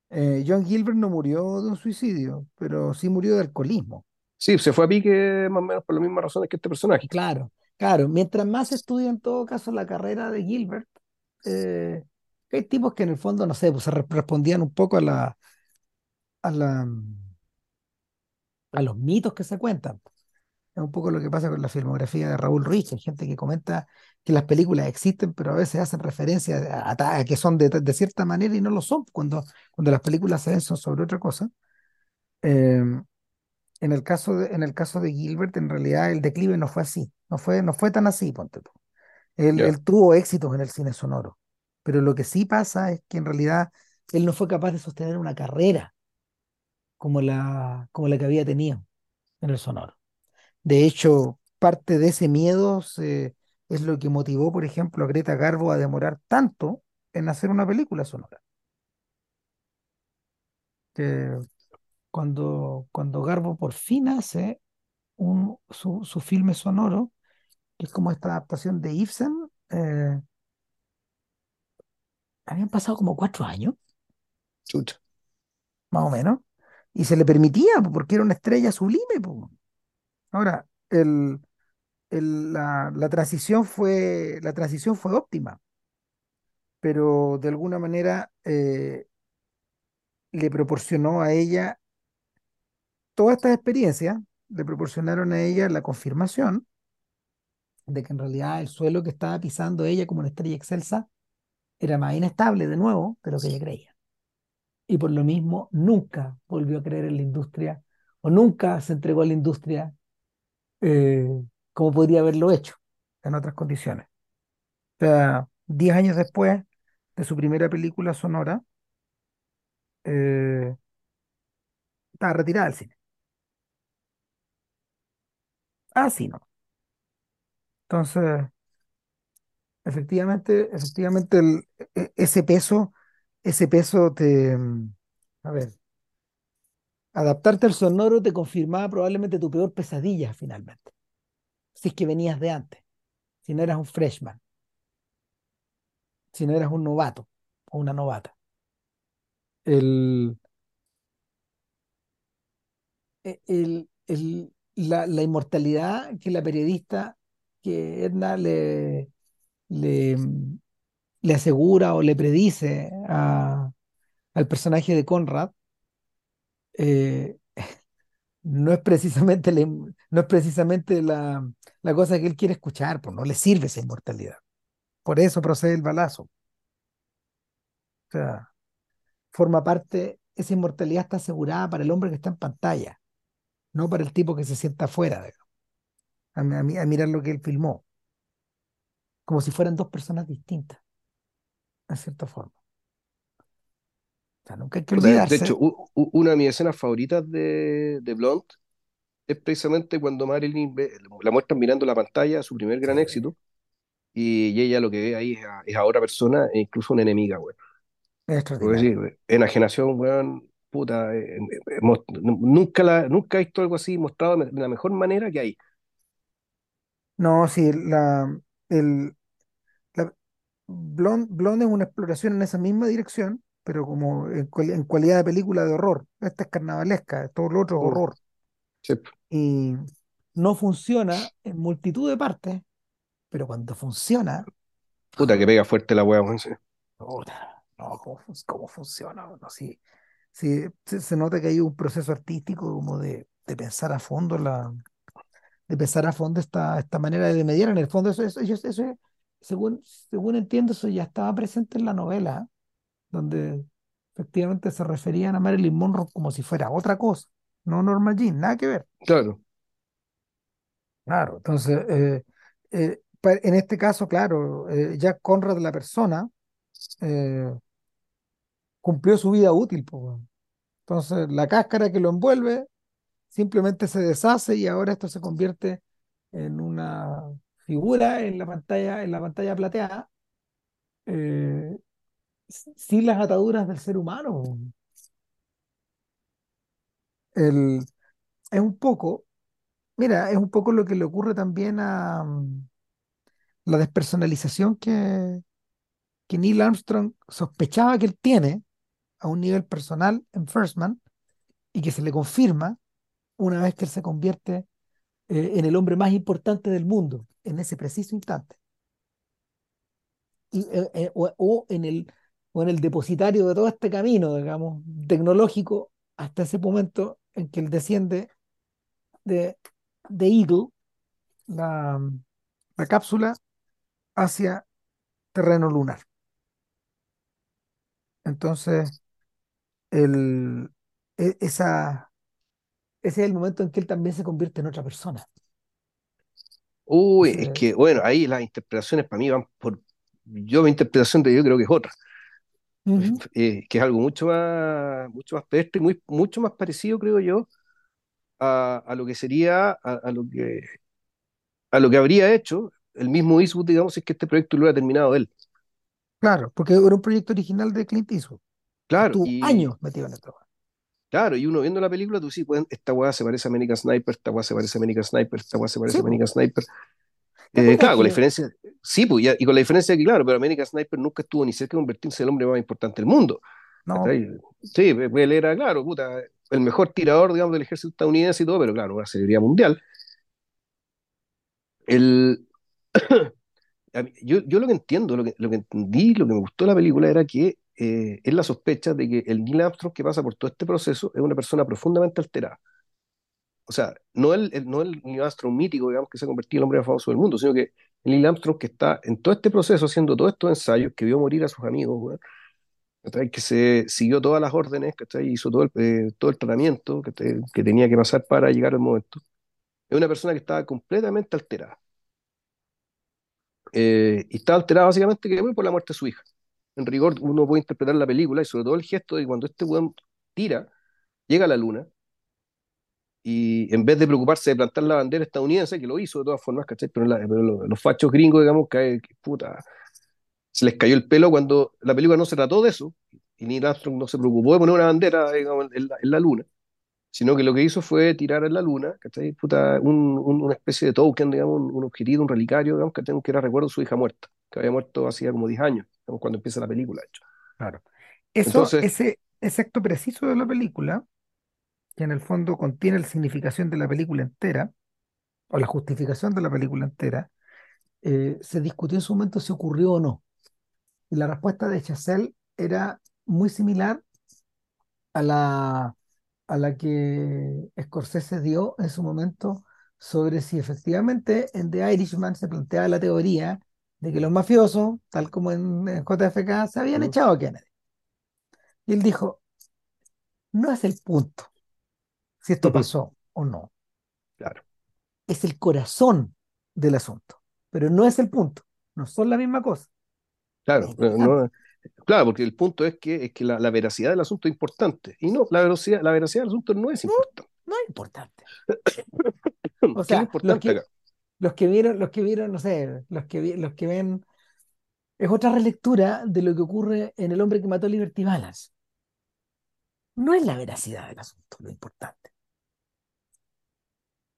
Eh, John Gilbert no murió de un suicidio, pero sí murió de alcoholismo. Sí, se fue a pique más o menos por las mismas razones que este personaje. Claro, claro. Mientras más se estudia en todo caso la carrera de Gilbert, eh, hay tipos que en el fondo, no sé, pues se re- respondían un poco a la, a la, a los mitos que se cuentan. Es un poco lo que pasa con la filmografía de Raúl Rich. Hay gente que comenta que las películas existen, pero a veces hacen referencia a, a- a que son de, de cierta manera y no lo son cuando, cuando las películas se ven son sobre otra cosa. Eh, en el caso de, en el caso de Gilbert, en realidad el declive no fue así, no fue, no fue tan así, ponte tú. Él, él tuvo éxitos en el cine sonoro, pero lo que sí pasa es que en realidad él no fue capaz de sostener una carrera como la, como la que había tenido en el sonoro. De hecho, parte de ese miedo se- es lo que motivó, por ejemplo, a Greta Garbo a demorar tanto en hacer una película sonora. Que cuando, cuando Garbo por fin hace un, su, su filme sonoro, que es como esta adaptación de Ibsen, eh, habían pasado como cuatro años, chucha. más o menos, y se le permitía, po, porque era una estrella sublime. po. Ahora, la transición fue, la transición fue óptima, pero de alguna manera eh, le proporcionó a ella todas estas experiencias, le proporcionaron a ella la confirmación de que en realidad el suelo que estaba pisando ella como una estrella excelsa era más inestable de nuevo de lo que ella creía. Y por lo mismo nunca volvió a creer en la industria o nunca se entregó a la industria eh, como podría haberlo hecho en otras condiciones. O sea, diez años después de su primera película sonora, eh, estaba retirada del cine. Así, ¿no? Entonces, efectivamente, efectivamente el- e- ese peso, ese peso te, mm, a ver, adaptarte al sonoro te confirmaba probablemente tu peor pesadilla finalmente, si es que venías de antes, si no eras un freshman, si no eras un novato o una novata. El, e- el, el- la, la inmortalidad que la periodista, que Edna le, le, le asegura o le predice a- al personaje de Conrad, eh, no es precisamente, la, no es precisamente la, la cosa que él quiere escuchar, pues no le sirve esa inmortalidad. Por eso procede el balazo. O sea, forma parte, esa inmortalidad está asegurada para el hombre que está en pantalla, no para el tipo que se sienta afuera, a, a mirar lo que él filmó, como si fueran dos personas distintas, en cierta forma. O sea, nunca hay que Puta, De hecho, u- u- una de mis escenas favoritas de, de Blonde es precisamente cuando Marilyn ve- la muestran mirando la pantalla, su primer Sí, gran éxito, y, ella lo que ve ahí es a, es a otra persona e incluso una enemiga, güey. decir, enajenación, weón, puta, eh, eh, hemos- nunca, la, nunca he visto algo así mostrado de la mejor manera que hay. No, sí, la, el, la, Blonde, Blonde es una exploración en esa misma dirección, pero como en, en cualidad de película de horror. Esta es carnavalesca, todo lo otro es Mm, horror. sí, Y no funciona en multitud de partes, pero cuando funciona, puta que pega fuerte la sí. puta, no, ¿cómo, cómo funciona? No, sí, sí, se, se nota que hay un proceso artístico como de, de pensar a fondo la, de pensar a fondo esta, esta manera de mediar. En el fondo, eso, eso, eso, eso, según, según entiendo, eso ya estaba presente en la novela, donde efectivamente se referían a Marilyn Monroe como si fuera otra cosa, no Norma Jean, nada que ver. Claro, Claro, entonces, eh, eh, en este caso, claro, eh, Jack Conrad, la persona, eh, cumplió su vida útil, po. Entonces, la cáscara que lo envuelve simplemente se deshace y ahora esto se convierte en una figura en la pantalla, en la pantalla plateada, eh, sin las ataduras del ser humano. El, es un poco, mira, es un poco lo que le ocurre también a mm, la despersonalización que, que Neil Armstrong sospechaba que él tiene a un nivel personal en First Man y que se le confirma una vez que él se convierte eh, en el hombre más importante del mundo en ese preciso instante. Y, eh, eh, o, o en el, o en el depositario de todo este camino, digamos, tecnológico, hasta ese momento en que él desciende de, de Eagle, la, la cápsula, hacia terreno lunar. Entonces, el, e- esa, ese es el momento en que él también se convierte en otra persona. Uy, es que, bueno, ahí las interpretaciones para mí van por. Yo, mi interpretación de yo creo que es otra, Eh, que es algo mucho más, mucho más pedestre y muy, mucho más parecido, creo yo, a, a lo que sería, a, a lo que, a lo que habría hecho el mismo Eastwood, digamos, si es que este proyecto lo hubiera terminado él. claro, porque era un proyecto original de Clint Eastwood, Claro, estuvo y años metido en esto. claro, y uno viendo la película, tú sí, pues, esta weá se parece a American Sniper, esta weá se parece a American Sniper, esta weá se parece Sí, a. American Sniper. ¿Te Eh, claro, con la diferencia, sí, pues, ya- y con la diferencia de que, claro, pero American Sniper nunca estuvo ni cerca de convertirse en el hombre más importante del mundo. no. Sí, él era, claro, puta, el mejor tirador, digamos, del ejército estadounidense y todo, pero claro, una celebridad mundial. El, yo, yo lo que entiendo, lo que, lo que entendí, lo que me gustó de la película era que eh, es la sospecha de que el Neil Armstrong que pasa por todo este proceso es una persona profundamente alterada. O sea, no el, el- no el Neil Armstrong mítico, digamos, que se ha convertido en el hombre más famoso del mundo, sino que el Neil Armstrong que está en todo este proceso haciendo todos estos ensayos, que vio morir a sus amigos, que se siguió todas las órdenes, ¿cachai? hizo todo el, eh, todo el tratamiento que, te- que tenía que pasar para llegar al momento. Es una persona que estaba completamente alterada. Eh, y estaba alterada básicamente que, por la muerte de su hija. En rigor, uno puede interpretar la película y sobre todo el gesto de cuando este weón tira, llega a la luna y en vez de preocuparse de plantar la bandera estadounidense, que lo hizo de todas formas, ¿cachai? Pero, la- pero los, los fachos gringos, digamos, que, que, puta, se les cayó el pelo cuando la película no se trató de eso y Neil Armstrong no se preocupó de poner una bandera, digamos, en la, en la luna, sino que lo que hizo fue tirar en la luna, ¿cachai? Puta, un- un- una especie de token, digamos, un, un objetivo, un relicario, digamos, que, que era recuerdo de su hija muerta, que había muerto hacía como 10 años, digamos, cuando empieza la película, de hecho. claro. Eso, Entonces, ese, ese acto preciso de la película, que en el fondo contiene la significación de la película entera, o la justificación de la película entera, eh, se discutió en su momento si ocurrió o no. Y la respuesta de Chazelle era muy similar a la, a la que Scorsese dio en su momento sobre si efectivamente en The Irishman se planteaba la teoría de que los mafiosos, tal como en, en JFK, se habían mm, echado a Kennedy. Y él dijo, no es el punto si esto pasó o no, claro, es el corazón del asunto, pero no es el punto, no son la misma cosa. Claro, no, claro, porque el punto es que, es que la, la veracidad del asunto es importante, y no, la veracidad, la veracidad del asunto no es importante. no es importante. ¿Qué O sea, los que, acá? los que vieron, los que vieron, no sé, los que, vi- los que ven, es otra relectura de lo que ocurre en El hombre que mató a Liberty Balance. No es la veracidad del asunto lo importante,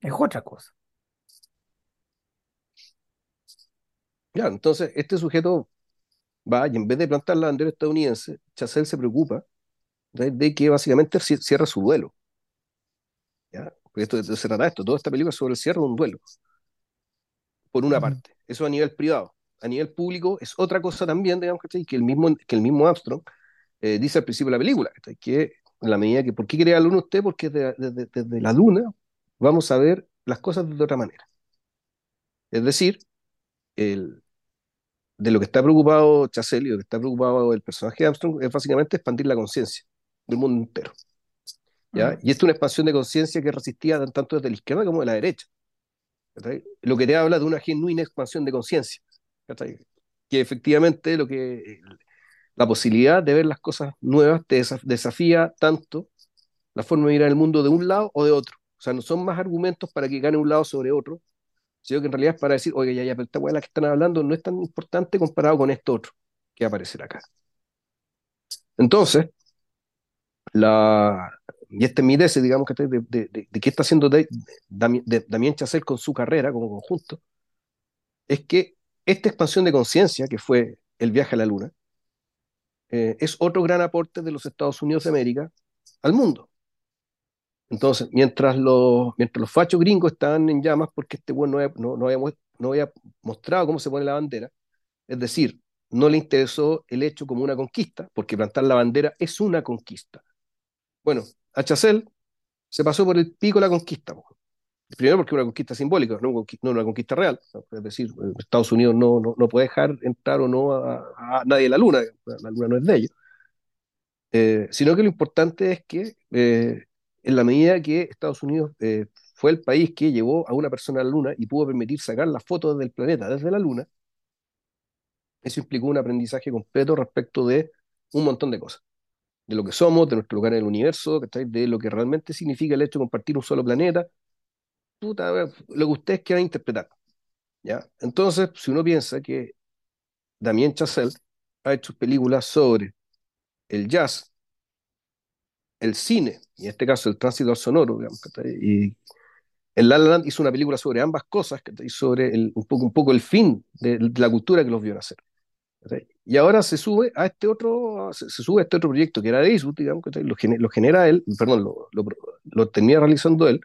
es otra cosa. Claro, entonces este sujeto va y en vez de plantar la bandera estadounidense, Chazelle se preocupa de, de que básicamente ci- cierra su duelo. ¿ya? Porque esto, se trata de esto, toda esta película es sobre el cierre de un duelo, por una parte. Eso a nivel privado. A nivel público es otra cosa también, digamos, ¿cachai? Que el mismo, que el mismo Armstrong eh, dice al principio de la película, ¿cachai? Que en la medida que, ¿por qué quiere ir a la luna usted? Porque desde, desde- desde la luna vamos a ver las cosas de otra manera. Es decir, el, de lo que está preocupado Chazelle y de lo que está preocupado el personaje de Armstrong es básicamente expandir la conciencia del mundo entero. ¿ya? Y esto es una expansión de conciencia que resistía tanto desde la izquierda como de la derecha. Lo que te habla de una genuina expansión de conciencia. Que efectivamente lo que la posibilidad de ver las cosas nuevas te desaf- desafía tanto la forma de mirar el mundo de un lado o de otro. O sea, no son más argumentos para que gane un lado sobre otro, sino que en realidad es para decir, oye, ya, ya, pero esta weá de la que están hablando no es tan importante comparado con esto otro que va a aparecer acá. Entonces, la, y este es mi tesis, digamos, que de, de, qué está haciendo Damien Chazelle con su carrera como conjunto, es que esta expansión de conciencia, que fue el viaje a la luna, eh, es otro gran aporte de los Estados Unidos de América al mundo. Entonces, mientras los, mientras los fachos gringos estaban en llamas porque este bueno no no, había, no había mostrado cómo se pone la bandera, es decir, no le interesó el hecho como una conquista, porque plantar la bandera es una conquista. Bueno, Chacel se pasó por el pico la conquista. Primero porque es una conquista simbólica, no, una conquista real. Es decir, Estados Unidos no, no, no puede dejar entrar o no a, a, nadie a la luna, la luna no es de ellos. Eh, sino que lo importante es que eh, en la medida que Estados Unidos eh, fue el país que llevó a una persona a la luna y pudo permitir sacar las fotos del planeta desde la luna, eso implicó un aprendizaje completo respecto de un montón de cosas. De lo que somos, de nuestro lugar en el universo, de lo que realmente significa el hecho de compartir un solo planeta, puta, lo que ustedes quieran interpretar. ¿ya? Entonces, si uno piensa que Damien Chazelle ha hecho películas sobre el jazz, el cine, y en este caso el tránsito al sonoro, digamos, y el La La Land hizo una película sobre ambas cosas, y sobre el, un, poco, un poco el fin de, la cultura que los vio nacer. Y ahora se sube a este otro, se, sube a este otro proyecto que era de Eastwood, digamos, que lo, lo, genera él, perdón, lo, lo, termina realizando él,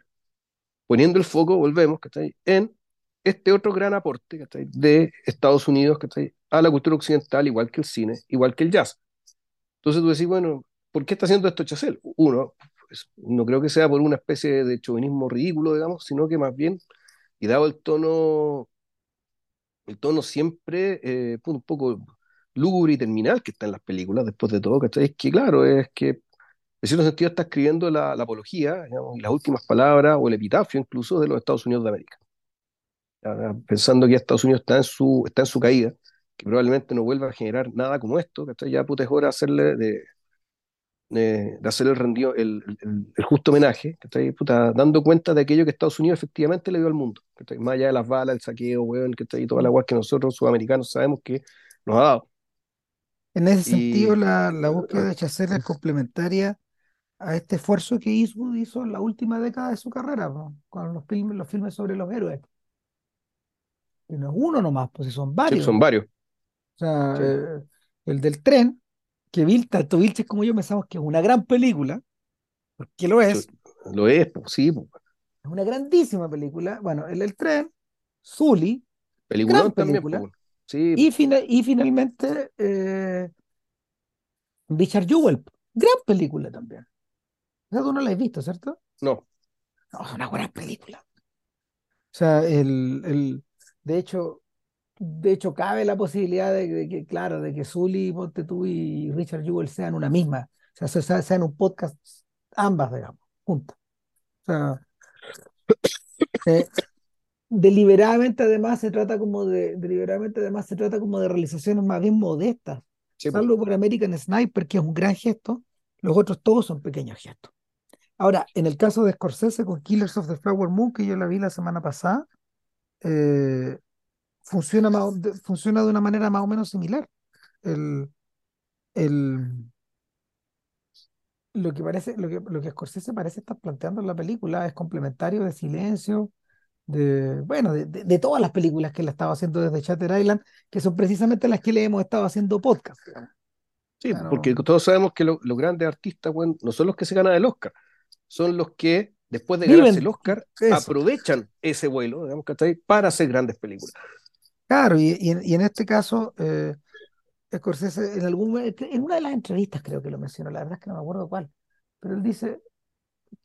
poniendo el foco, volvemos, en este otro gran aporte de Estados Unidos a la cultura occidental, igual que el cine, igual que el jazz. Entonces tú decís, bueno, ¿por qué está haciendo esto Chazelle? Uno, pues, no creo que sea por una especie de chauvinismo ridículo, digamos, sino que más bien, y dado el tono, el tono siempre eh, un poco lúgubre y terminal que está en las películas, después de todo, ¿cachai? Es que claro, es que en cierto sentido está escribiendo la, apología, digamos, las últimas palabras o el epitafio incluso de los Estados Unidos de América. Pensando que Estados Unidos está en su, caída, que probablemente no vuelva a generar nada como esto, ¿cachai? Ya puta es hora hacerle de, de, de hacer el, rendido, el, el, el, justo homenaje, ¿cachai? Puta, dando cuenta de aquello que Estados Unidos efectivamente le dio al mundo, ¿cachai? Más allá de las balas, el saqueo, weón, ¿cachai? Y toda la guay que nosotros, sudamericanos, sabemos que nos ha dado. En ese y, sentido, la, la búsqueda de Chacel es complementaria a este esfuerzo que Eastwood hizo en la última década de su carrera, ¿no? con los filmes, los filmes sobre los héroes. Y no es uno nomás, pues son varios. Sí, son varios. O sea, sí. eh, el del tren, que tanto Vilches como yo pensamos que es una gran película, porque lo es. Lo es, pues, sí. Pues. Es una grandísima película. Bueno, el del tren, Zully, película gran película. También, sí, y, fina, y finalmente eh, Richard Jewell, gran película también. Esa tú no la has visto, ¿cierto? No. No, es una buena película. O sea, el, el, de hecho, de hecho, cabe la posibilidad de, de que, claro, de que Zully, Ponte tú y Richard Jewell sean una misma. O sea, sean un podcast, ambas, digamos, juntas. O sea, eh, deliberadamente además se trata como de, deliberadamente además se trata como de realizaciones más bien modestas. Sí, Salvo por American Sniper, que es un gran gesto, los otros todos son pequeños gestos. Ahora, en el caso de Scorsese con Killers of the Flower Moon, que yo la vi la semana pasada, eh, funciona, más, funciona de una manera más o menos similar. El, el, lo, que parece, lo, que, lo que Scorsese parece estar planteando en la película es complementario de silencio, de, bueno, de, de, de todas las películas que él estaba haciendo desde Chatter Island, que son precisamente las que le hemos estado haciendo podcast. Sí, claro. porque todos sabemos que lo, los grandes artistas, bueno, no son los que se ganan el Oscar, son los que después de ganarse el Oscar eso. aprovechan ese vuelo, digamos, para hacer grandes películas. Claro, y, y, en este caso, eh, Scorsese, en, algún, en una de las entrevistas creo que lo mencionó, la verdad es que no me acuerdo cuál, pero él dice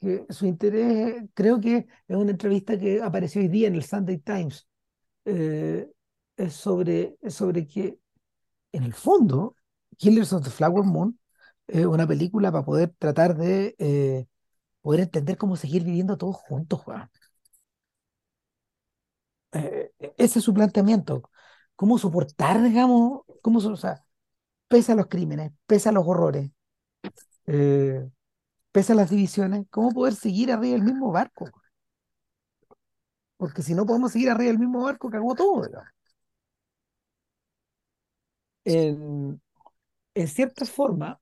que su interés, creo que es una entrevista que apareció hoy día en el Sunday Times, eh, es sobre, es sobre que en el fondo, Killers of the Flower Moon es una película para poder tratar de eh, poder entender cómo seguir viviendo todos juntos, Juan. Eh, ese es su planteamiento. ¿Cómo soportar, digamos, cómo, o sea, pese a los crímenes, pese a los horrores, eh, pese a las divisiones, cómo poder seguir arriba del mismo barco? Porque si no podemos seguir arriba del mismo barco, cagó todo, en cierta forma,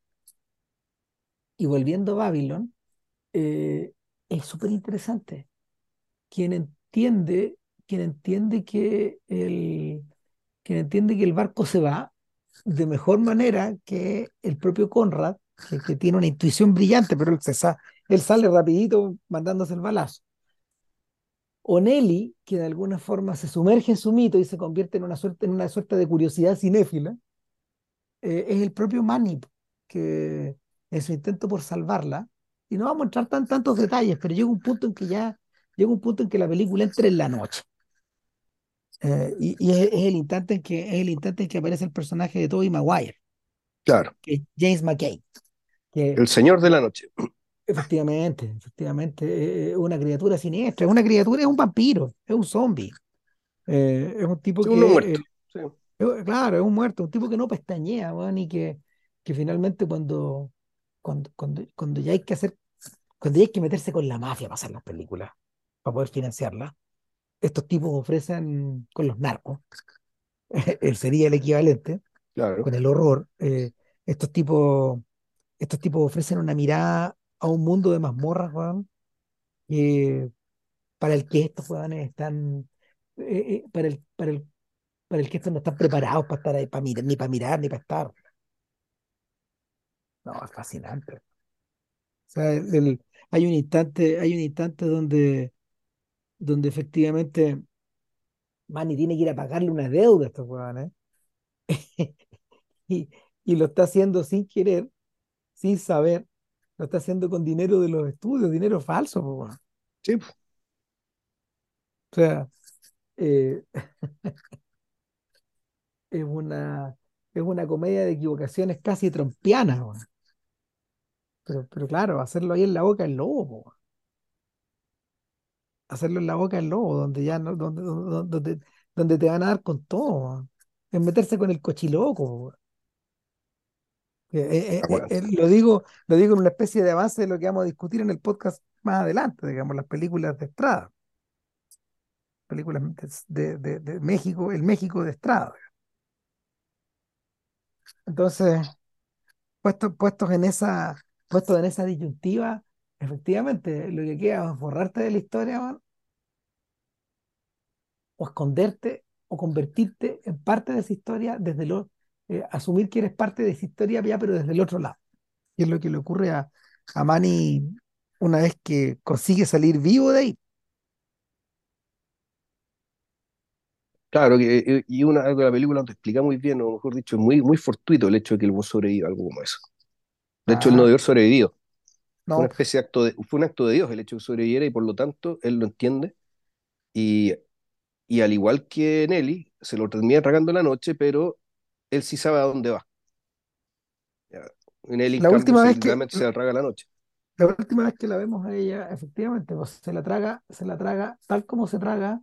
y volviendo a Babylon, eh, es súper interesante. Quien entiende, quien entiende que el, quien entiende que el barco se va de mejor manera que el propio Conrad, que, que tiene una intuición brillante, pero él, se sa- él sale rapidito mandándose el balazo. O Nelly, que de alguna forma se sumerge en su mito y se convierte en una suerte, en una suerte de curiosidad cinéfila, eh, es el propio Manny, que en su intento por salvarla, y no vamos a entrar tan tantos detalles, pero llega un punto en que ya, llega un punto en que la película entra en la noche. Eh, y y es, es el instante en que, es el instante en que aparece el personaje de Tobey Maguire, Claro, que es James McCain, que el señor de la noche. efectivamente, efectivamente, eh, es una criatura siniestra, es una criatura, es un vampiro, es un zombie, eh, es un tipo Sí, uno que, muerto. eh, Sí, es- claro, es un muerto, un tipo que no pestañea, y que, que finalmente cuando, cuando, cuando, cuando ya hay que hacer, cuando ya hay que meterse con la mafia para hacer las películas, para poder financiarlas, estos tipos ofrecen con los narcos, él sería el equivalente, claro. con el horror, eh, estos tipos, estos tipos ofrecen una mirada a un mundo de mazmorras, weón, que- para el que estos weones están, eh, eh, para el, para el, para el que estos no están preparados para estar ahí, para mirar, ni para mirar, ni para estar. No, es fascinante. O sea, el- hay un instante, hay un instante donde, donde efectivamente Manny tiene que ir a pagarle una deuda a estos weones, y, y lo está haciendo sin querer, sin saber, lo está haciendo con dinero de los estudios, dinero falso, po. Sí, O sea, eh, es una, es una comedia de equivocaciones casi trompianas, weón. Pero, pero claro, hacerlo ahí en la boca del lobo, po. Hacerlo en la boca del lobo, donde ya no, donde, donde, donde, donde te van a dar con todo. Es meterse con el cochiloco. Eh, eh, eh, eh, lo digo, lo digo en una especie de avance de lo que vamos a discutir en el podcast más adelante, digamos, las películas de Estrada, películas de, de, de México, el México de Estrada. Entonces, puestos, puestos en esa, puestos en esa disyuntiva, efectivamente, lo que queda es borrarte de la historia, man, o esconderte, o convertirte en parte de esa historia desde lo, eh, asumir que eres parte de esa historia ya, pero desde el otro lado. Y es lo que le ocurre a, a Manny una vez que consigue salir vivo de ahí. Claro, que, eh, y una, algo de la película no te explica muy bien, o mejor dicho, es muy, muy fortuito el hecho de que el buen sobreviva, algo como eso. De hecho, no Ah, debió haber sobrevivido. Fue una no, especie de acto de, fue un acto de Dios el hecho de que sobreviviera y por lo tanto él lo entiende. Y, y al igual que Nelly, se lo termina tragando en la noche, pero él sí sabe a dónde va. Nelly, la última vez que, se la traga la noche. la última vez que la vemos a ella, efectivamente, pues, se la traga, se la traga tal como se traga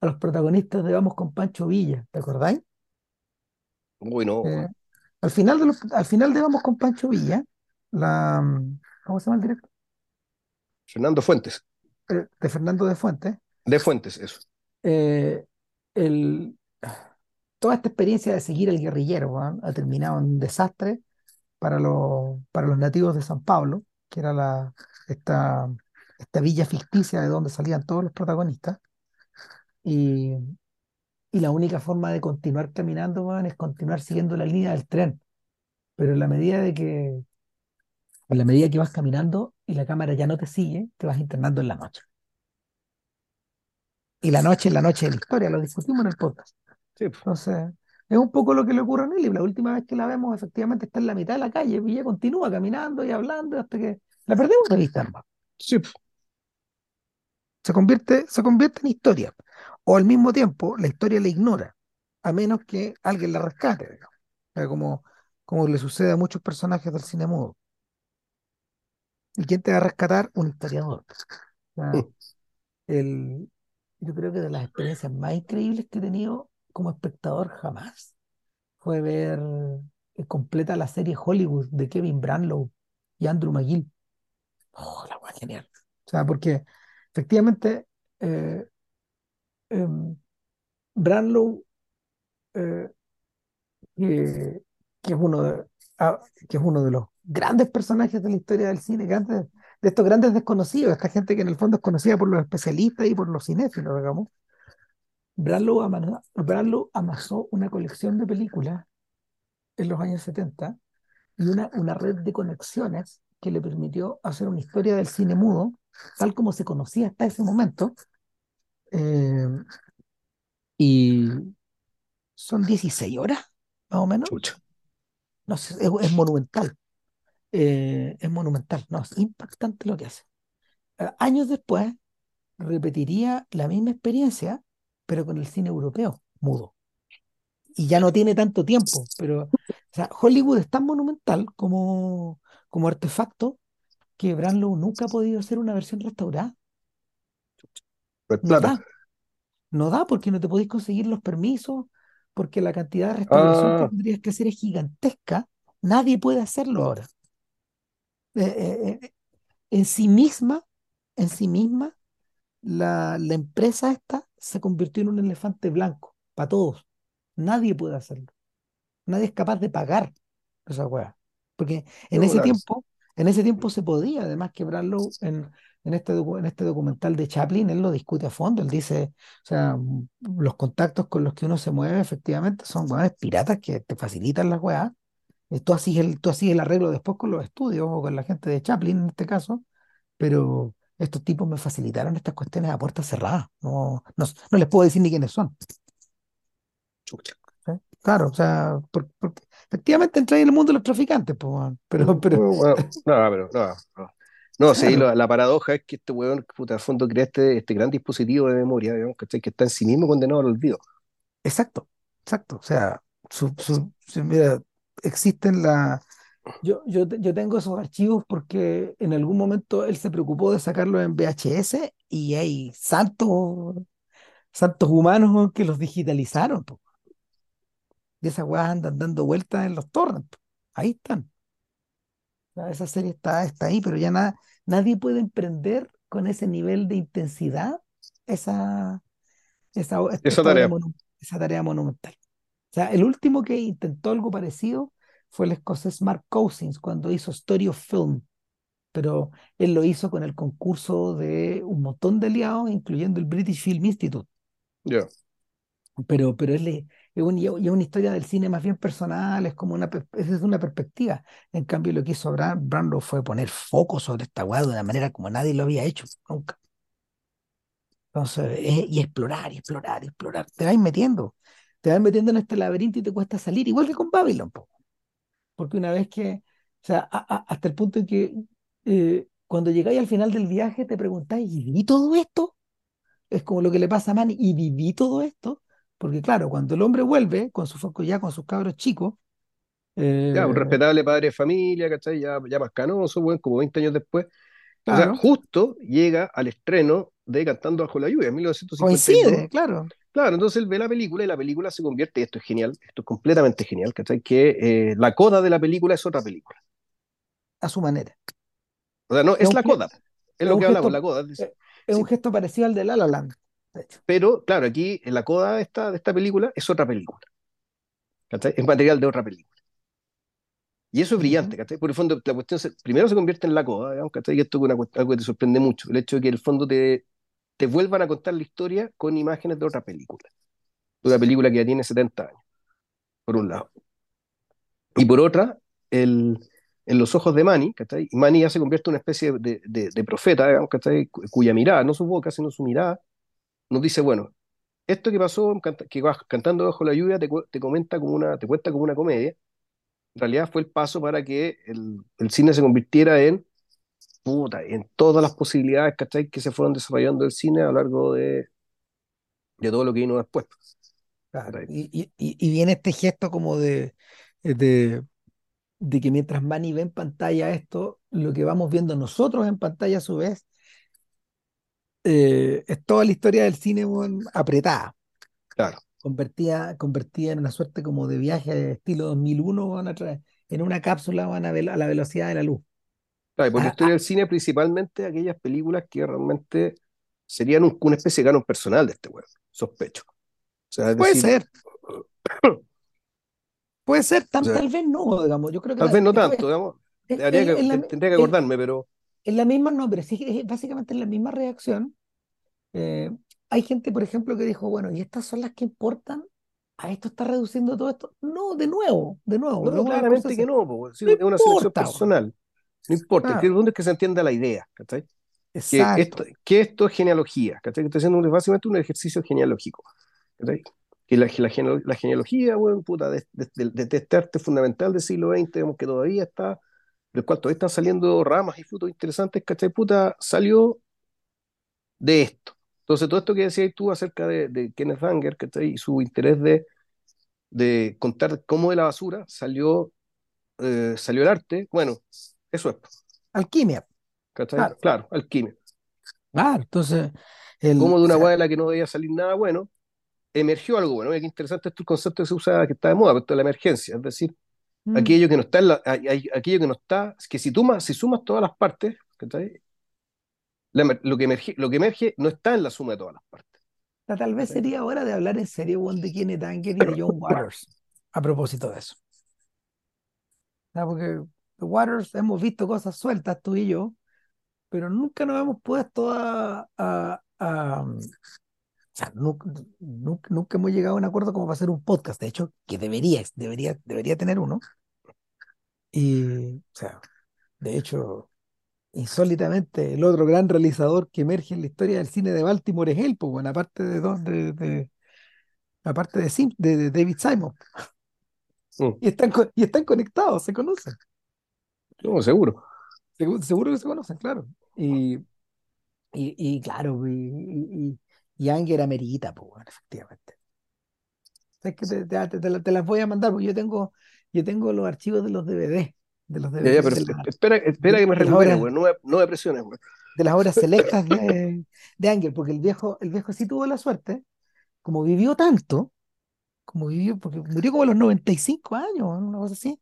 a los protagonistas de Vamos con Pancho Villa, ¿te acordáis? Uy, no, Eh, al final de los- al final de Vamos con Pancho Villa, la, mm, ¿cómo se llama el director? Fernando Fuentes, Eh, de Fernando de Fuentes, de Fuentes, eso. eh, el, toda esta experiencia de seguir al guerrillero, weón, ha terminado en un desastre para los, para los nativos de San Pablo, que era la, esta, esta villa ficticia de donde salían todos los protagonistas. Y, y la única forma de continuar caminando, weón, es continuar siguiendo la línea del tren. Pero en la medida de que, en la medida que vas caminando y la cámara ya no te sigue, te vas internando en la noche. Y la noche es la noche de la historia, lo discutimos en el podcast. Sí, Entonces, es un poco lo que le ocurre a Nelly. La última vez que la vemos, efectivamente, está en la mitad de la calle y ella continúa caminando y hablando hasta que la perdemos de vista, hermano. sí. Se convierte, se convierte en historia. O al mismo tiempo, la historia la ignora, a menos que alguien la rescate, digamos. Como, como le sucede a muchos personajes del cine mudo. ¿Y quién te va a rescatar? Un historiador. O sea, el, yo creo que de las experiencias más increíbles que he tenido como espectador jamás fue ver eh, completa la serie Hollywood de Kevin Branlow y Andrew McGill. Oh, la wea genial. O sea, porque efectivamente eh, em, Branlow, eh, que es uno de, ah, que es uno de los grandes personajes de la historia del cine, grandes- de estos grandes desconocidos, esta gente que en el fondo es conocida por los especialistas y por los cinéfilos, digamos. Branlow, ama- Branlow amasó una colección de películas en los años 70 y una, una red de conexiones que le permitió hacer una historia del cine mudo, tal como se conocía hasta ese momento. eh, y son 16 horas, más o menos. Chucha. No es, es monumental. eh, es monumental, no, es impactante lo que hace. Eh, años después repetiría la misma experiencia, pero con el cine europeo, mudo. Y ya no tiene tanto tiempo, pero o sea, Hollywood es tan monumental como, como artefacto que Branlow nunca ha podido hacer una versión restaurada. Pues No da, no da porque no te podéis conseguir los permisos, porque la cantidad de restauración que Ah, tendrías que hacer es gigantesca. Nadie puede hacerlo ahora. Eh, eh, eh, en sí misma, en sí misma, la, la empresa esta se convirtió en un elefante blanco para todos. Nadie puede hacerlo. Nadie es capaz de pagar esa hueá. Porque en ese tiempo, en ese tiempo se podía, además que Branlow en, en este, en este documental de Chaplin, él lo discute a fondo. Él dice, o sea, mm, los contactos con los que uno se mueve efectivamente son hueones piratas que te facilitan las hueás. Eh, Tú haces el, tú haces el arreglo después con los estudios o con la gente de Chaplin en este caso, pero estos tipos me facilitaron estas cuestiones a puerta cerrada. No, no, no les puedo decir ni quiénes son. Chucha. ¿sí? Claro, o sea, por- porque efectivamente entra en el mundo de los traficantes, pues, pero, pero, no, pero no, no. No, sí, la, la paradoja es que este weón, puta, al fondo crea este, este gran dispositivo de memoria, digamos. Que está en sí mismo condenado al olvido. exacto, exacto. O sea, su, su, su- mira, existen la. Yo, yo, yo tengo esos archivos porque en algún momento él se preocupó de sacarlos en VHS y hay santos, santos humanos que los digitalizaron, po. Y esas weas andan dando vueltas en los torrents. Ahí están. Sea, esa serie está, está ahí, pero ya nada, nadie puede emprender con ese nivel de intensidad esa, esa, Esa obra tarea, monu- esa tarea monumental. O sea, el último que intentó algo parecido fue el escocés Mark Cousins cuando hizo Story of Film, pero él lo hizo con el concurso de un montón de aliados, incluyendo el British Film Institute. ya. Pero, pero le- es, un- y es una historia del cine más bien personal, es como una, es una perspectiva. En cambio, lo que hizo Bra- Brando fue poner foco sobre esta weá de una manera como nadie lo había hecho nunca. Entonces, es- y explorar, y explorar, y explorar. Te vas metiendo, te vas metiendo en este laberinto y te cuesta salir, igual que con Babylon, po. Porque una vez que, o sea, a- a- hasta el punto en que eh, cuando llegáis al final del viaje te preguntáis, ¿y viví todo esto? Es como lo que le pasa a Manny, y viví todo esto, porque claro, cuando el hombre vuelve con su ya con sus cabros chicos, Ya, un eh, respetable padre de familia, ¿cachai? Ya, ya más canoso, como 20 años después. O sea, justo llega al estreno de Cantando bajo la lluvia, en 1952. coincide, claro, Claro, entonces él ve la película y la película se convierte, y esto es genial, esto es completamente genial, ¿cachai? Que eh, la coda de la película es otra película. a su manera. O sea, no, Es la coda, es es lo que hablamos, gesto, la coda. es- un gesto parecido al de La La Land, de hecho. pero claro, aquí en la coda de esta, de esta película es otra película, ¿cachai? Es material de otra película. Y eso es brillante, ¿cachai? Por el fondo, la cuestión se- primero se convierte en la coda, digamos, ¿cachai? Y esto es algo que te sorprende mucho, el hecho de que el fondo te, te vuelvan a contar la historia con imágenes de otra película, de una película que ya tiene 70 años, por un lado. Y por otra, el, en los ojos de Manny, ¿cachai? Y Manny ya se convierte en una especie de, de- de profeta, digamos, ¿cachai? Cu- Cuya mirada, no su boca, sino su mirada, nos dice, bueno, esto que pasó, que vas cantando bajo la lluvia, te, te comenta como una, te cuenta como una comedia. En realidad fue el paso para que el, el cine se convirtiera en, puta, en todas las posibilidades, ¿cachai? Que se fueron desarrollando el cine a lo largo de, de todo lo que vino después. claro. Y, y, y viene este gesto como de, de, de que mientras Manny ve en pantalla esto, lo que vamos viendo nosotros en pantalla a su vez, eh, es toda la historia del cine apretada. Claro. convertida, convertida en una suerte como de viaje de estilo 2001 van a tra- en una cápsula van a, la velocidad de la luz. Claro, y por la Ah, historia ah, del cine, principalmente aquellas películas que realmente serían un- una especie de canon personal de este weón, sospecho. O sea, es puede decir, ser, puede ser, o tan, sea, tal vez no, digamos. Yo creo que tal la- vez no tanto, digamos, es, es- que, la, tendría que acordarme, pero es la misma, no, pero sí, es básicamente es la misma reacción. Eh, hay gente, por ejemplo, que dijo, bueno, ¿y estas son las que importan? a esto está reduciendo todo esto. No, de nuevo, de nuevo, No, claramente que no, po, sí, No es una selección importa, weón. personal. No importa, Claro, el punto es que se entienda la idea, ¿cachai? Que esto, que esto es genealogía, ¿cachai? Que está haciendo básicamente un ejercicio genealógico, ¿cachai? Que la, la, la genealogía, weón, puta, de, de- de este arte fundamental del siglo XX, digamos, que todavía está, del cual todavía están saliendo ramas y frutos interesantes, ¿cachai? Puta, salió de esto. Entonces, todo esto que decías tú acerca de, de Kenneth Anger, ¿cachai? Y su interés de, de contar cómo de la basura salió, eh, salió el arte, bueno, eso es, Alquimia, ¿cachai? claro, Claro, alquimia. claro. Entonces, el, Cómo de o una sea, hueá de la que no debía salir nada bueno, emergió algo bueno. Mira qué interesante es el concepto que se usa, que está de moda, pero esto es la emergencia, es decir, mm, aquello que no está, en la- aquello que no está, es que si, tú más, si sumas todas las partes, lo, que emerge, lo que emerge no está en la suma de todas las partes. tal vez sería hora de hablar en serio, de Kenneth Anger y de John Waters, a propósito de eso. Porque Waters hemos visto cosas sueltas, tú y yo, pero nunca nos hemos puesto a, a, a- o sea, nunca, nunca, nunca hemos llegado a un acuerdo como para hacer un podcast, de hecho, que debería, debería, debería tener uno. Y, o sea, de hecho, insólitamente, el otro gran realizador que emerge en la historia del cine de Baltimore es él, pues, bueno, aparte de, dos- de, de- aparte de, Sim- de, de David Simon. Mm, Y están, y están conectados, se conocen. no, seguro. Seguro, seguro que se conocen, claro. Y, y, y claro, y, y, Anger amerita, pues, bueno, efectivamente. Es que te, te- te- te la- te las voy a mandar, porque yo tengo, yo tengo los archivos de los DVD, de los Ya, ya, DVD, pero la- espera, espera de, que me recupere, güey. No me, no me presiones, güey. de las obras selectas de, de Anger, porque el viejo, el viejo sí tuvo la suerte, como vivió tanto, como vivió, porque murió como a los 95 años, una cosa así.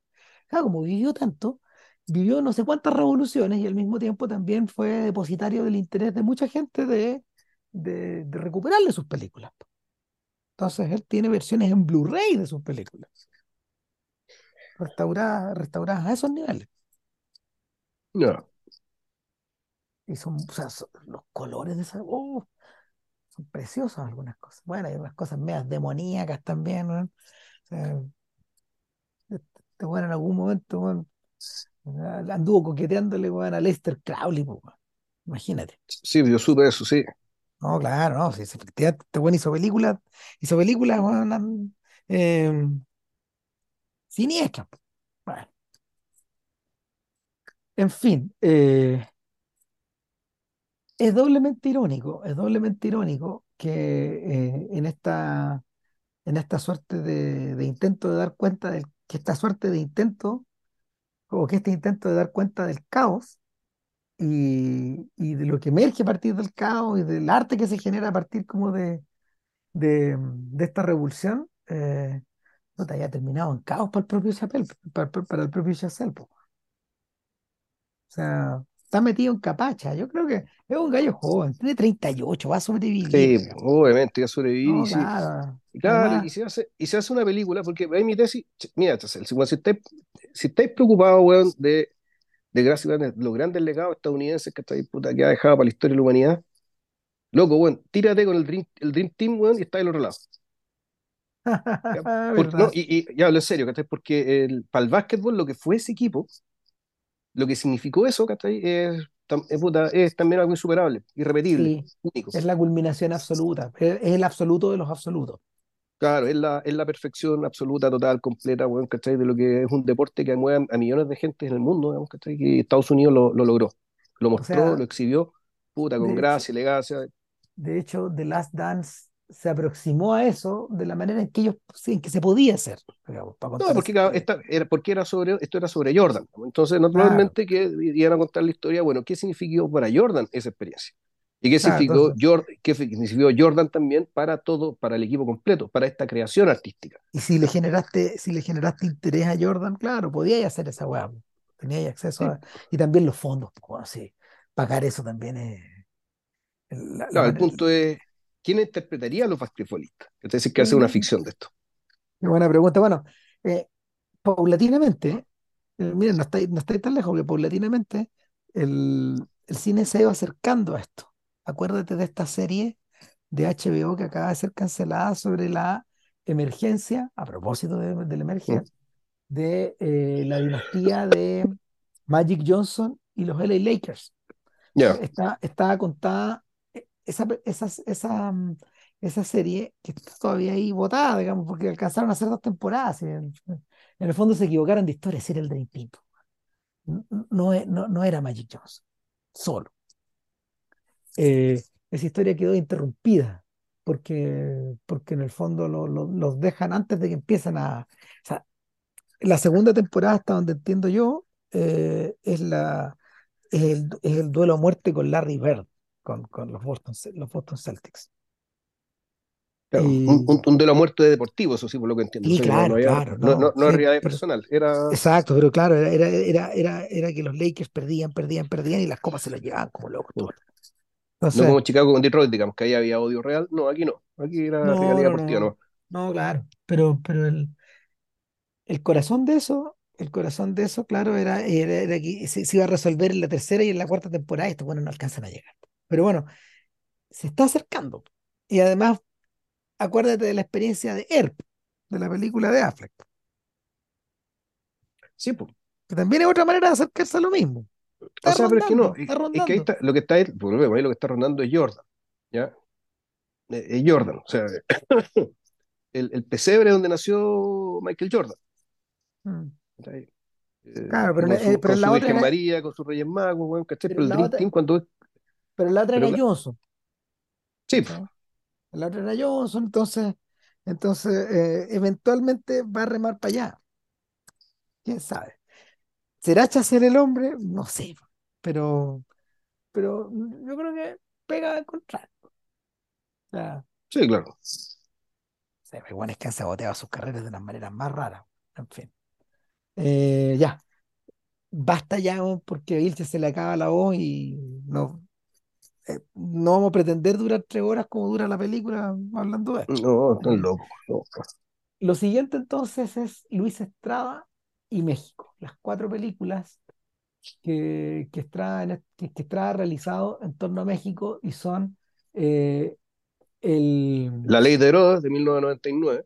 Claro, como vivió tanto, vivió no sé cuántas revoluciones y al mismo tiempo también fue depositario del interés de mucha gente de, de, de recuperarle sus películas. Entonces él tiene versiones en Blu-ray de sus películas, restauradas, restauradas a esos niveles. No. Y son, o sea, son- los colores de esa, oh, son preciosos algunas cosas. Bueno, hay unas cosas medias demoníacas también, ¿no? O sea, este bueno en algún momento, bueno, anduvo coqueteándole, weón, a Lester Crowley. Imagínate. Sí, yo supe eso, sí. No, claro, no, sí, efectivamente, este weón hizo películas, hizo películas, an- eh, siniestras. po. Bueno, en fin, eh, es doblemente irónico, es doblemente irónico que eh, en esta, en esta suerte de, de intento de dar cuenta del, que esta suerte de intento, o que este intento de dar cuenta del caos, y, y de lo que emerge a partir del caos y del arte que se genera a partir como de, de, de esta revolución, eh, puta, haya terminado en caos para el propio Chapelle, para, para- el propio Chazelle, po. O sea, está metido en capacha. Yo creo que es un gallo joven, tiene 38, va a sobrevivir. Sí, obviamente, que sobrevivir No, y claro. Y claro, y se hace, y se hace una película, porque ahí mi tesis, mira, Chacel, si estáis, si estáis preocupados, weón, de, de gracias a los grandes legados estadounidenses que, está puta, que ha dejado para la historia de la humanidad, loco, weón, tírate con el Dream, el Dream Team, weón, y está al otro lado. no, y, y ya hablo en serio, ¿cachai? Porque el, para el básquetbol lo que fue ese equipo, lo que significó eso, ¿cachai? Es, es, puta, es también algo insuperable, irrepetible, Sí, único. es la culminación absoluta, es, es el absoluto de los absolutos. Claro, es la, es la perfección absoluta, total, completa, weón, ¿cachai? De lo que es un deporte que mueve a millones de gente en el mundo. Que Estados Unidos lo, lo logró, lo O mostró, sea, lo exhibió, puta, con de hecho, gracia, elegancia. de hecho, The Last Dance se aproximó a eso de la manera en que ellos, en que se podía hacer, digamos, para No, porque, claro, esta, era, porque era sobre, esto era sobre Jordan. Entonces, Claro, naturalmente, que iban a contar la historia, bueno, ¿qué significó para Jordan esa experiencia? ¿Y qué significó, entonces, Jor- qué significó Jordan también para todo, para el equipo completo, para esta creación artística? y si le generaste, si le generaste interés a Jordan, claro, podías hacer esa weá, tenías acceso Sí, a, y también los fondos, po, bueno, sí, pagar eso también es la, la claro, el punto es, ¿quién interpretaría a los basquetbolistas? Es decir, que hace una Mm, ficción de esto. qué buena pregunta. Bueno, eh, paulatinamente, eh, miren, no estáis, no estáis tan lejos que paulatinamente el, el cine se ido acercando a esto. Acuérdate de esta serie de HBO que acaba de ser cancelada sobre la emergencia, a propósito de, Mm, emerger, de eh, la dinastía de Magic Johnson y los LA Lakers. Ya, Está, estaba contada eh, esa, esa, esa, mm, esa serie que está todavía ahí botada, digamos, porque alcanzaron a hacer dos temporadas. y en, en el fondo se equivocaron de historia, ese era el Dream Team. No, no, e- no- no era Magic Johnson, solo. Eh, esa historia quedó interrumpida porque, porque en el fondo lo- lo- los dejan antes de que empiecen a... O sea, la segunda temporada, hasta donde entiendo yo, eh, es la, es el, es el duelo a muerte con Larry Bird, con, con los Boston, los Boston Celtics. claro. Un, Y, un, un duelo a muerte deportivo, eso sí, por lo que entiendo. O y sea que no, claro, había, claro, no, no, no, sí, pero, personal, era. exacto, pero claro, era, era, era, era, que los Lakers perdían, perdían, perdían y las copas se las llevaban como locos No como Chicago con Detroit, digamos, que ahí había odio real. No, aquí no. Aquí era no, rivalidad no, deportiva, no, ¿no? claro, pero, pero el, el corazón de eso, el corazón de eso, claro, era, era, era que se, se iba a resolver en la tercera y en la cuarta temporada y estos bueno no alcanzan a llegar. Pero bueno, se está acercando. Y además, acuérdate de la experiencia de Erp, de la película de Affleck, Sí, pues. que también es otra manera de acercarse a lo mismo. O Está sea, pero es que no, rondando, es, está es que ahí rondando. está, lo que está, ahí- volvemos, ahí lo que está rondando es Jordan, ¿ya? Eh, Es Jordan, o sea, el, el pesebre donde nació Michael Jordan, Mm. ¿cachai? Eh, Claro, pero, con en- eh, su, pero con en su la otra Virgen era, María, con sus Reyes Magos, weón, ¿cachai? pero Pero el la Dream otra, Team cuando pero la otra pero era cla- Johnson, sí. En la otra era Johnson, entonces, entonces eh, eventualmente va a remar para allá. ¿Quién sabe? ¿Será Chacer el hombre? No sé, pero, pero yo creo que pega al contrario. O sea, sí, claro. igual es que han saboteado sus carreras de unas maneras más raras. En fin. Eh, ya, basta ya, porque a Vilche se le acaba la voz y no, eh, no vamos a pretender durar tres horas como dura la película hablando de esto. No, locos. no. lo siguiente entonces es Luis Estrada y México, las cuatro películas que, que, Estrada, que, que Estrada ha realizado en torno a México y son eh, el, La Ley de Herodes de 1999,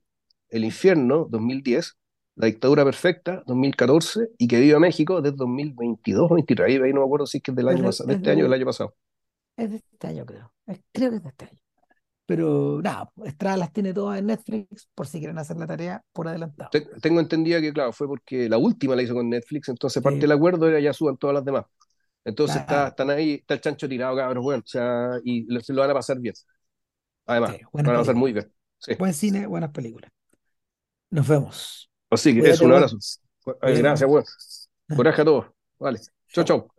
El Infierno 2010, La Dictadura Perfecta 2014 y Que Viva México desde 2022 o 23. Ahí, ahí no me acuerdo si es que es del año pasado, de es este año o del de- año pasado. es de este año, creo. Creo que es de este año. Pero nada, Estrada las tiene todas en Netflix por si quieren hacer la tarea por adelantado. Te- tengo entendido que, claro, fue porque la última la hizo con Netflix, entonces parte Sí, del acuerdo era ya suban todas las demás. Entonces está, están ahí, está el chancho tirado, cabrón, bueno, o sea, y se lo van a pasar bien. Además, sí, lo van a pasar muy bien. Sí. Buen cine, buenas películas. Nos vemos. Así que es un abrazo. Gracias, bueno. Coraje a todos. Vale. Chau, chau.